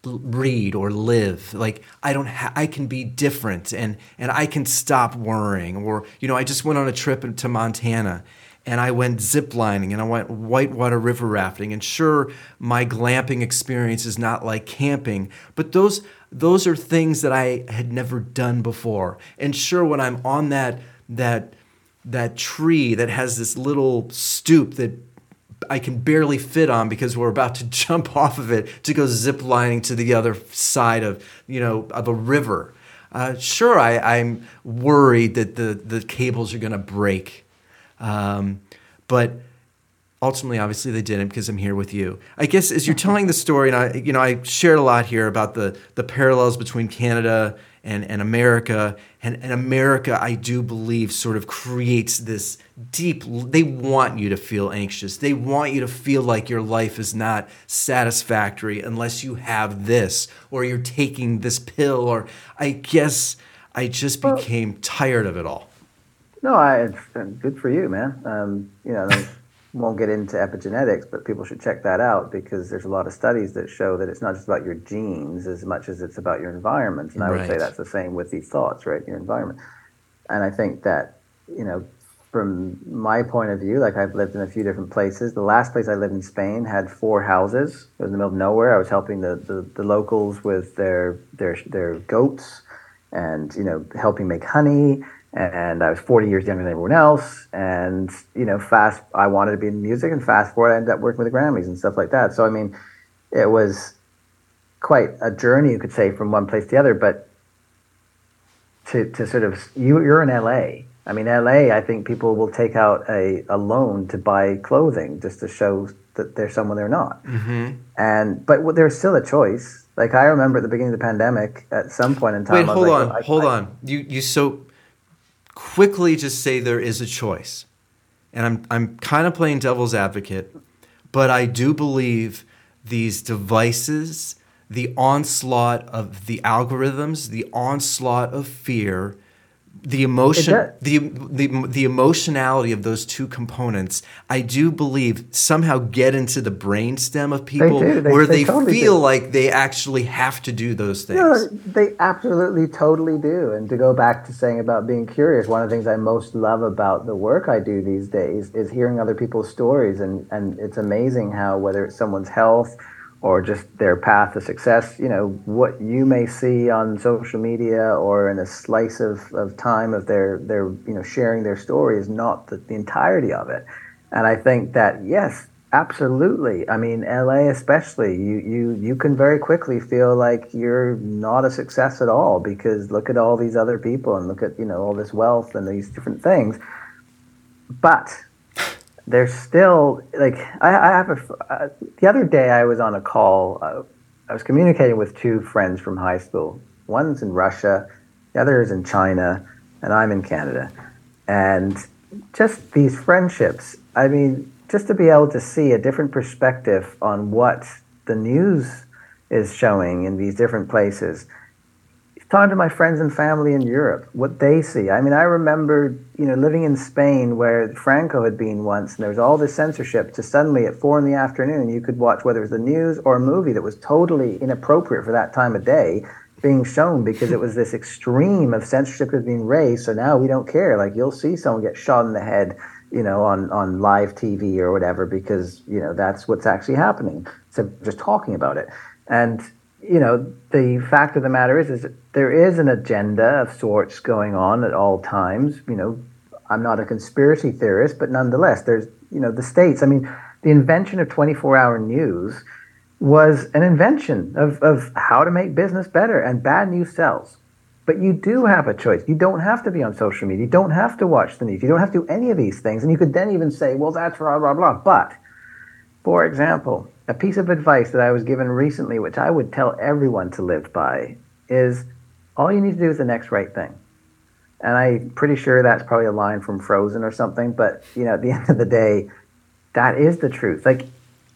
read or live. Like i don't ha- i can be different and and i can stop worrying or you know i just went on a trip to montana and I went ziplining and I went whitewater river rafting. And sure, my glamping experience is not like camping, but those those are things that I had never done before. And sure, when I'm on that that that tree that has this little stoop that I can barely fit on because we're about to jump off of it to go ziplining to the other side of you know of a river. Uh, sure, I, I'm worried that the the cables are going to break um, but ultimately, obviously, they didn't because I'm here with you. I guess as you're telling the story, and I, you know, I shared a lot here about the the parallels between Canada and, and America. And, and America, I do believe, sort of creates this deep, they want you to feel anxious. They want you to feel like your life is not satisfactory unless you have this or you're taking this pill. Or I guess I just became tired of it all. No, I good for you, man. Um, you know, I won't get into epigenetics, but people should check that out because there's a lot of studies that show that it's not just about your genes as much as it's about your environment. And I would say that's the same with these thoughts, right? Your environment. And I think that, you know, from my point of view, like I've lived in a few different places. The last place I lived in Spain had four houses. It was in the middle of nowhere. I was helping the, the, the locals with their their their goats and, you know, helping make honey and I was 40 years younger than everyone else. And you know, fast, I wanted to be in music, and fast forward, I ended up working with the Grammys and stuff like that. So I mean, it was quite a journey, you could say, from one place to the other. But to to sort of you, you're in LA. I mean, LA. I think people will take out a, a loan to buy clothing just to show that they're someone they're not. Mm-hmm. And but there's still a choice. Like I remember at the beginning of the pandemic, at some point in time. Wait, hold like, on, well, I, hold I, on. You you so quickly just say there is a choice. And I'm, I'm kind of playing devil's advocate, but I do believe these devices, the onslaught of the algorithms, the onslaught of fear, the emotion the, the the emotionality of those two components i do believe somehow get into the brainstem of people they they, where they, they, totally feel do. like they actually have to do those things no, they absolutely totally do. And to go back to saying about being curious one of the things i most love about the work i do these days is hearing other people's stories. And and it's amazing how whether it's someone's health or just their path to success, you know, what you may see on social media or in a slice of, of time of their, their, you know, sharing their story is not the, the entirety of it. And I think that, yes, absolutely. I mean, LA especially, you, you, you can very quickly feel like you're not a success at all because look at all these other people and look at, you know, all this wealth and these different things. But there's still like I, I have a. Uh, the other day I was on a call. Uh, I was communicating with two friends from high school. One's in Russia, the other is in China, and I'm in Canada. And just these friendships. I mean, just to be able to see a different perspective on what the news is showing in these different places talking to my friends and family in Europe, what they see. I mean, I remember, you know, living in Spain where Franco had been once, and there was all this censorship. To suddenly at four in the afternoon, you could watch whether it was the news or a movie that was totally inappropriate for that time of day being shown because it was this extreme of censorship was being raised. So now we don't care. Like you'll see someone get shot in the head, you know, on on live TV or whatever because you know that's what's actually happening. So just talking about it and you know, the fact of the matter is, is there is an agenda of sorts going on at all times. You know, I'm not a conspiracy theorist, but nonetheless, there's, you know, the states. I mean, the invention of 24-hour news was an invention of, of how to make business better and bad news sells. But you do have a choice. You don't have to be on social media. You don't have to watch the news. You don't have to do any of these things. And you could then even say, well, that's blah, blah, blah. But, for example, a piece of advice that I was given recently, which I would tell everyone to live by, is all you need to do is the next right thing. And I'm pretty sure that's probably a line from Frozen or something. But, you know, at the end of the day, that is the truth. Like,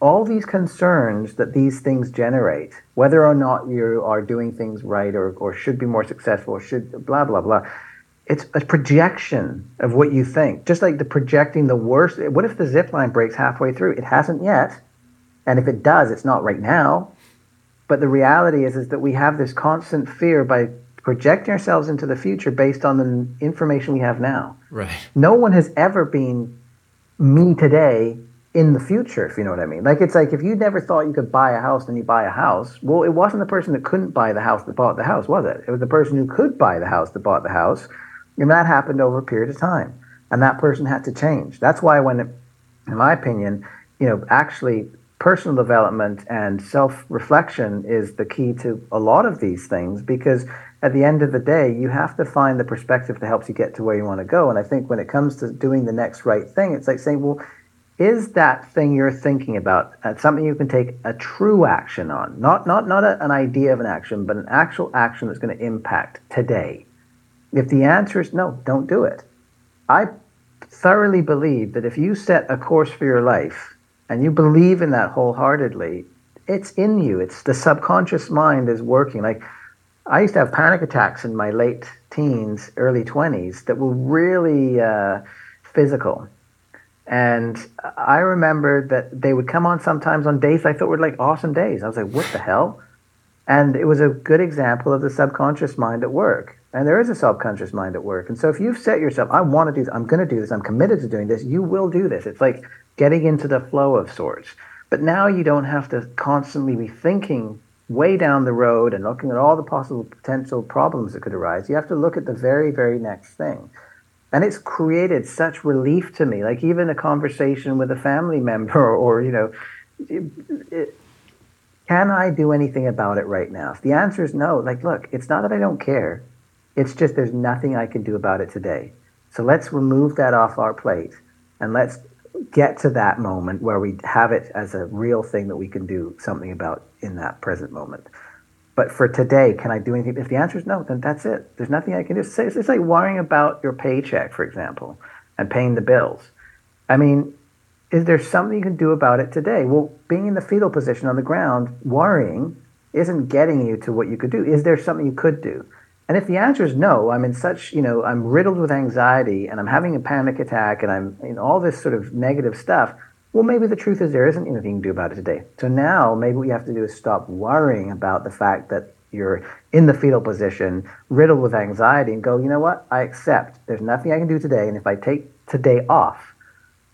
all these concerns that these things generate, whether or not you are doing things right or, or should be more successful or should blah, blah, blah, it's a projection of what you think. Just like the projecting the worst. What if the zip line breaks halfway through? It hasn't yet. And if it does, it's not right now. But the reality is, is that we have this constant fear by projecting ourselves into the future based on the information we have now. Right. No one has ever been me today in the future, if you know what I mean. Like it's like if you never thought you could buy a house, then you buy a house. Well, it wasn't the person that couldn't buy the house that bought the house, was it? It was the person who could buy the house that bought the house, and that happened over a period of time, and that person had to change. That's why, when, in my opinion, you know, actually personal development and self-reflection is the key to a lot of these things because at the end of the day, you have to find the perspective that helps you get to where you want to go. And I think when it comes to doing the next right thing, it's like saying, well is that thing you're thinking about uh, something you can take a true action on? Not not not a, an idea of an action but an actual action that's going to impact today. If the answer is no don't do it. I thoroughly believe that if you set a course for your life and you believe in that wholeheartedly it's in you it's the subconscious mind is working like i used to have panic attacks in my late teens early 20s that were really uh, physical and I remember that they would come on sometimes on days I thought were like awesome days. I was like, what the hell? And it was a good example of the subconscious mind at work. And there is a subconscious mind at work. And so if you've set yourself, I want to do this, I'm going to do this, I'm committed to doing this, you will do this. It's like getting into the flow of sorts. But now you don't have to constantly be thinking way down the road and looking at all the possible potential problems that could arise. You have to look at the very, very next thing. And it's created such relief to me. Like even a conversation with a family member or, you know it, it, can i do anything about it right now? If the answer is no. Like look it's not that i don't care. It's just there's nothing i can do about it today. So let's remove that off our plate and let's get to that moment where we have it as a real thing that we can do something about in that present moment but for today, can I do anything? If the answer is no, then that's it. There's nothing I can do. It's, like worrying about your paycheck, for example, and paying the bills. I mean, is there something you can do about it today? Well, being in the fetal position on the ground, worrying, isn't getting you to what you could do. Is there something you could do? And if the answer is no, I'm in such, you know, I'm riddled with anxiety and I'm having a panic attack and I'm in all this sort of negative stuff, well, maybe the truth is there isn't anything you can do about it today. So now maybe what you have to do is stop worrying about the fact that you're in the fetal position, riddled with anxiety, and go, you know what? I accept. There's nothing I can do today. And if I take today off,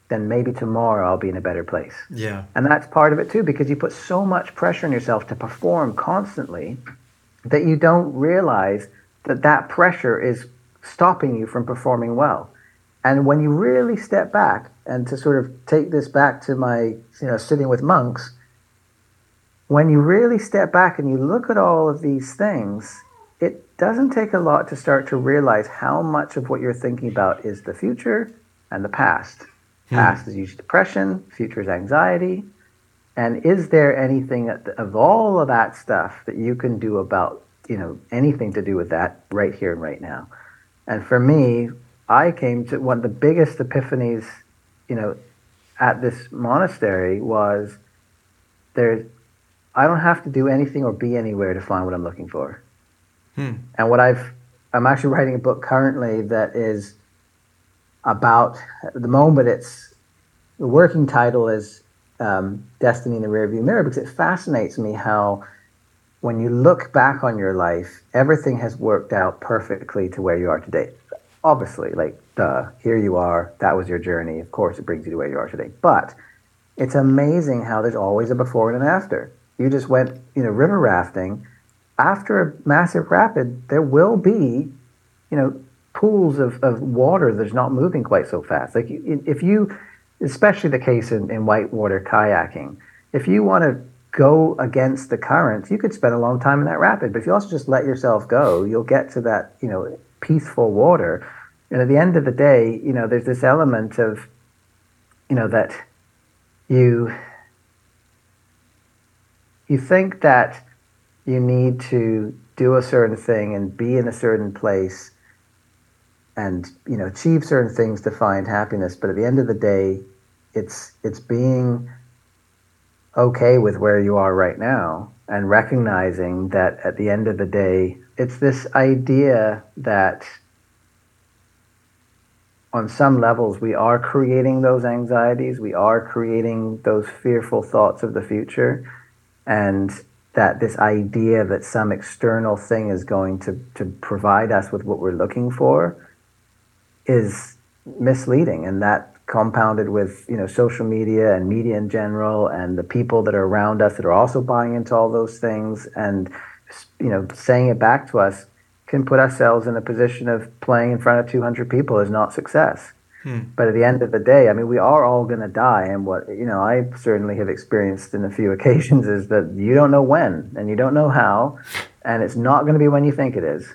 then maybe tomorrow I'll be in a better place. Yeah. And that's part of it too, because you put so much pressure on yourself to perform constantly that you don't realize that that pressure is stopping you from performing well. And when you really step back and to sort of take this back to my, you know, sitting with monks, when you really step back and you look at all of these things, it doesn't take a lot to start to realize how much of what you're thinking about is the future and the past. Hmm. Past is usually depression, future is anxiety. And is there anything of all of that stuff that you can do about, you know, anything to do with that right here and right now? And for me, I came to one of the biggest epiphanies, you know, at this monastery was there's I don't have to do anything or be anywhere to find what I'm looking for. Hmm. And what I've I'm actually writing a book currently that is about the moment it's the working title is um, Destiny in the Rearview Mirror because it fascinates me how when you look back on your life, everything has worked out perfectly to where you are today obviously, like, duh, here you are. That was your journey. Of course, it brings you to where you are today. But it's amazing how there's always a before and an after. You just went, you know, river rafting. After a massive rapid, there will be, you know, pools of, of water that's not moving quite so fast. Like if you, especially the case in, in whitewater kayaking, if you want to go against the current, you could spend a long time in that rapid. But if you also just let yourself go, you'll get to that, you know, peaceful water. And at the end of the day, you know, there's this element of, you know, that you you think that you need to do a certain thing and be in a certain place and you know achieve certain things to find happiness but at the end of the day it's it's being okay with where you are right now and recognizing that at the end of the day it's this idea that on some levels we are creating those anxieties we are creating those fearful thoughts of the future and that this idea that some external thing is going to, to provide us with what we're looking for is misleading and that compounded with you know social media and media in general and the people that are around us that are also buying into all those things and you know saying it back to us can put ourselves in a position of playing in front of 200 people is not success hmm. but at the end of the day i mean we are all going to die and what you know i certainly have experienced in a few occasions is that you don't know when and you don't know how and it's not going to be when you think it is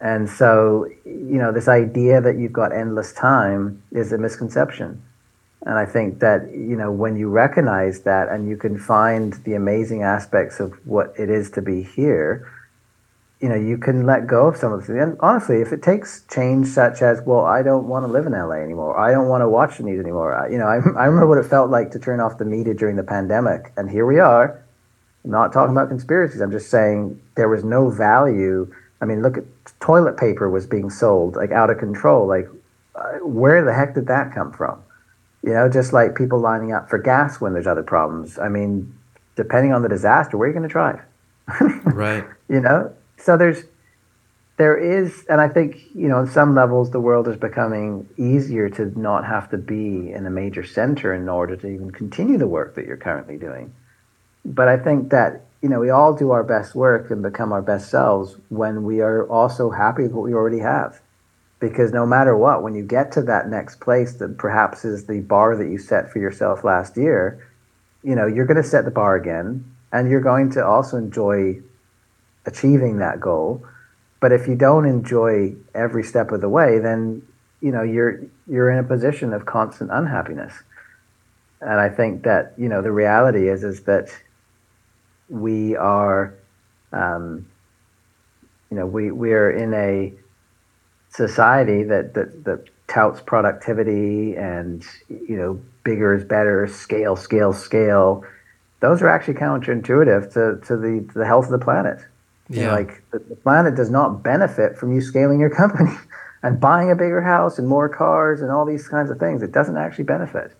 and so, you know, this idea that you've got endless time is a misconception. And I think that, you know, when you recognize that and you can find the amazing aspects of what it is to be here, you know, you can let go of some of the And honestly, if it takes change such as, well, I don't want to live in LA anymore, I don't want to watch the news anymore. You know, I, I remember what it felt like to turn off the media during the pandemic. And here we are. I'm not talking about conspiracies. I'm just saying there was no value. I mean, look at toilet paper was being sold like out of control. Like, uh, where the heck did that come from? You know, just like people lining up for gas when there's other problems. I mean, depending on the disaster, where are you going to drive? right. You know, so there's there is, and I think you know, on some levels, the world is becoming easier to not have to be in a major center in order to even continue the work that you're currently doing. But I think that you know, we all do our best work and become our best selves when we are also happy with what we already have. Because no matter what, when you get to that next place that perhaps is the bar that you set for yourself last year, you know, you're going to set the bar again and you're going to also enjoy achieving that goal. But if you don't enjoy every step of the way, then, you know, you're you're in a position of constant unhappiness. And I think that, you know, the reality is is that we are, um, you know, we we are in a society that that that touts productivity and you know bigger is better, scale, scale, scale. Those are actually counterintuitive to to the to the health of the planet. Yeah. You know, like the, the planet does not benefit from you scaling your company and buying a bigger house and more cars and all these kinds of things. It doesn't actually benefit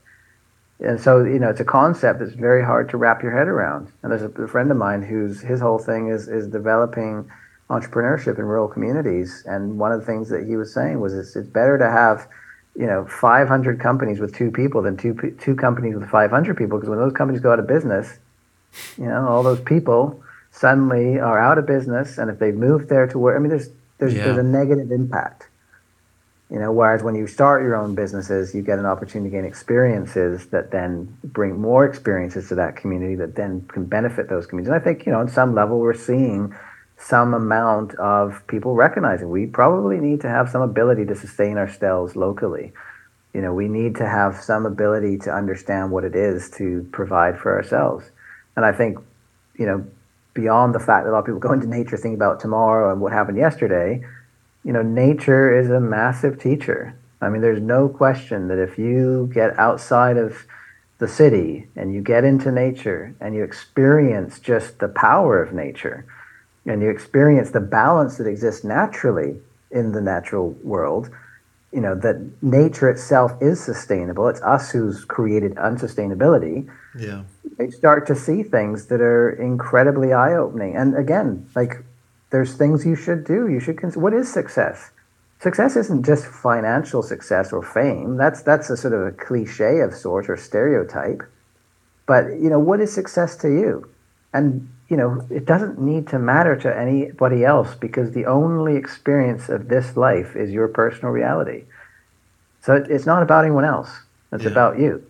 and so you know it's a concept that's very hard to wrap your head around. And there's a, a, friend of mine whose his whole thing is is developing entrepreneurship in rural communities. And one of the things that he was saying was it's, it's better to have you know 500 companies with two people than two two companies with 500 people. Because when those companies go out of business you know all those people suddenly are out of business. And if they've moved there to where i mean there's there's, yeah. there's a negative impact you know, whereas when you start your own businesses, you get an opportunity to gain experiences that then bring more experiences to that community that then can benefit those communities. And I think, you know, on some level, we're seeing some amount of people recognizing we probably need to have some ability to sustain ourselves locally. You know, we need to have some ability to understand what it is to provide for ourselves. And I think, you know, beyond the fact that a lot of people go into nature thinking about tomorrow and what happened yesterday, you know, nature is a massive teacher. I mean, there's no question that if you get outside of the city and you get into nature and you experience just the power of nature and you experience the balance that exists naturally in the natural world, you know, that nature itself is sustainable. It's us who's created unsustainability. Yeah. You start to see things that are incredibly eye opening. And again, like there's things you should do. You should consider what is success. Success isn't just financial success or fame. That's that's a sort of a cliche of sorts or stereotype. But you know, what is success to you? And you know, it doesn't need to matter to anybody else because the only experience of this life is your personal reality. So it's not about anyone else. It's yeah. about you.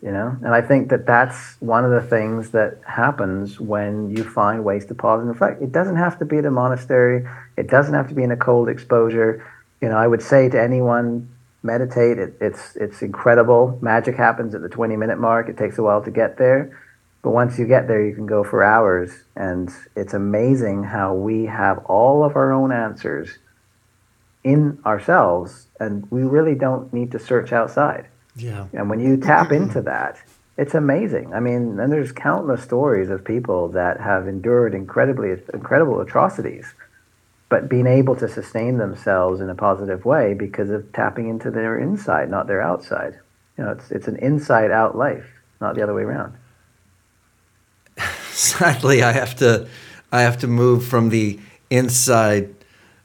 You know? And i think that that's one of the things that happens when you find ways to pause and reflect. It doesn't have to be at a monastery. It doesn't have to be in a cold exposure. You know i would say to anyone meditate. It, it's it's incredible. Magic happens at the 20 minute mark. It takes a while to get there. But once you get there you can go for hours. And it's amazing how we have all of our own answers in ourselves. And we really don't need to search outside Yeah. and when you tap mm-hmm. into that, it's amazing. I mean, and there's countless stories of people that have endured incredibly incredible atrocities, but being able to sustain themselves in a positive way because of tapping into their inside, not their outside. You know, it's it's an inside out life, not the other way around. Sadly, I have to I have to move from the inside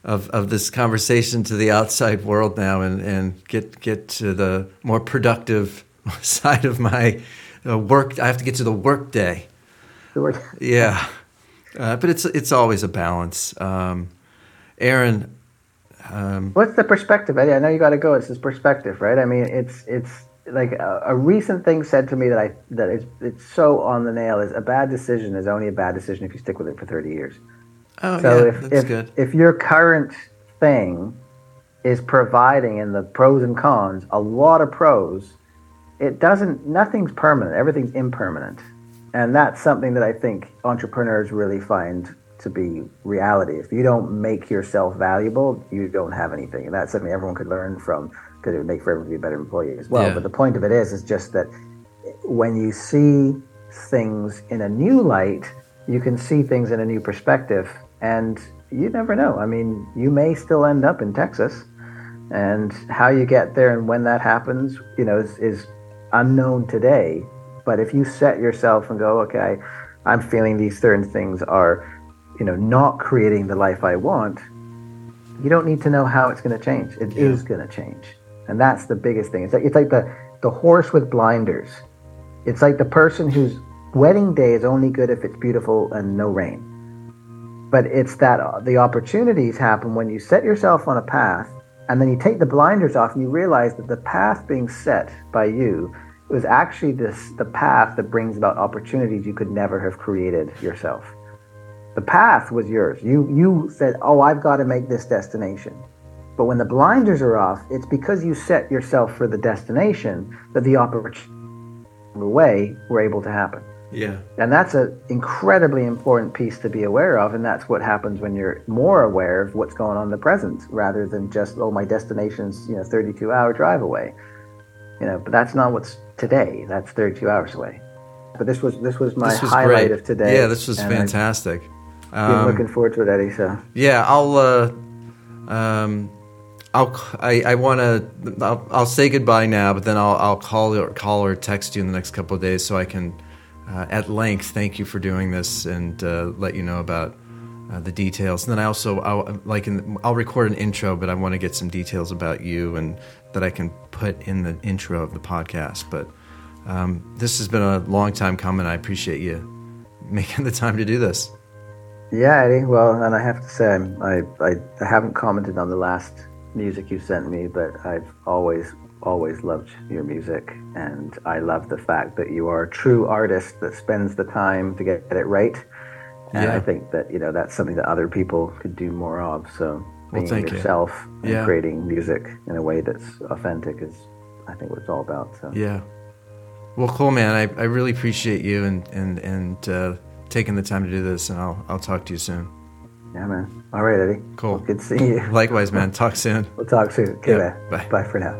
of, of this conversation to the outside world now and, and get get to the more productive side of my uh, work. I have to get to the work day. The word- Yeah, uh, but it's it's always a balance. Um, Aaron, um, What's the perspective? Eddie? I know you got to go. It's this perspective, right? I mean, it's it's like a, a recent thing said to me that I that is it's so on the nail is a bad decision is only a bad decision if you stick with it for thirty years. Oh So yeah, if that's if, good. if your current thing is providing in the pros and cons a lot of pros, it doesn't. Nothing's permanent. Everything's impermanent, and that's something that I think entrepreneurs really find to be reality. If you don't make yourself valuable, you don't have anything, and that's something everyone could learn from because it would make for everyone to be a better employee as well. Yeah. But the point of it is, is just that when you see things in a new light, you can see things in a new perspective. And you never know. I mean, you may still end up in Texas. And how you get there and when that happens, you know, is, is unknown today. But if you set yourself and go, okay, I'm feeling these certain things are, you know, not creating the life I want, you don't need to know how it's going to change. It is Yeah. going to change. And that's the biggest thing. It's like, it's like the, the horse with blinders. It's like the person whose wedding day is only good if it's beautiful and no rain. But it's that uh, the opportunities happen when you set yourself on a path and then you take the blinders off and you realize that the path being set by you was actually this the path that brings about opportunities you could never have created yourself. The path was yours. You you said, "Oh, I've got to make this destination." But when the blinders are off, it's because you set yourself for the destination that the opportunity the way were able to happen. Yeah, And that's an incredibly important piece to be aware of. And that's what happens when you're more aware of what's going on in the present rather than just, oh, my destination's, you know, 32 hour drive away. You know, but that's not what's today. That's 32 hours away. But this was this was my this was highlight great. of today. Yeah, this was fantastic. been Um, looking forward to it, Eddie. So Yeah, I'll. Uh, um, I'll. I, I want to. I'll, I'll say goodbye now, but then I'll. I'll call or call or text you in the next couple of days so I can, uh, at length, thank you for doing this and uh, let you know about uh, the details. And then I also, I'll, like, in, I'll record an intro, but I want to get some details about you and that I can put in the intro of the podcast. But um, this has been a long time coming. I appreciate you making the time to do this. yeah, Eddie. Well, and I have to say, I, I I haven't commented on the last music you sent me, but I've always always loved your music, and I love the fact that you are a true artist that spends the time to get it right. And Yeah. I think that you know that's something that other people could do more of. So Well, being you. yourself and Yeah. creating music in a way that's authentic is, I think, what it's all about. So Yeah. Well, cool, man. I, I really appreciate you and and and uh, taking the time to do this, and I'll I'll talk to you soon. yeah, man. All right, Eddie. Cool. Well, good seeing you. Likewise, man. Talk soon. We'll talk soon. Okay, Yeah, bye. Bye for now.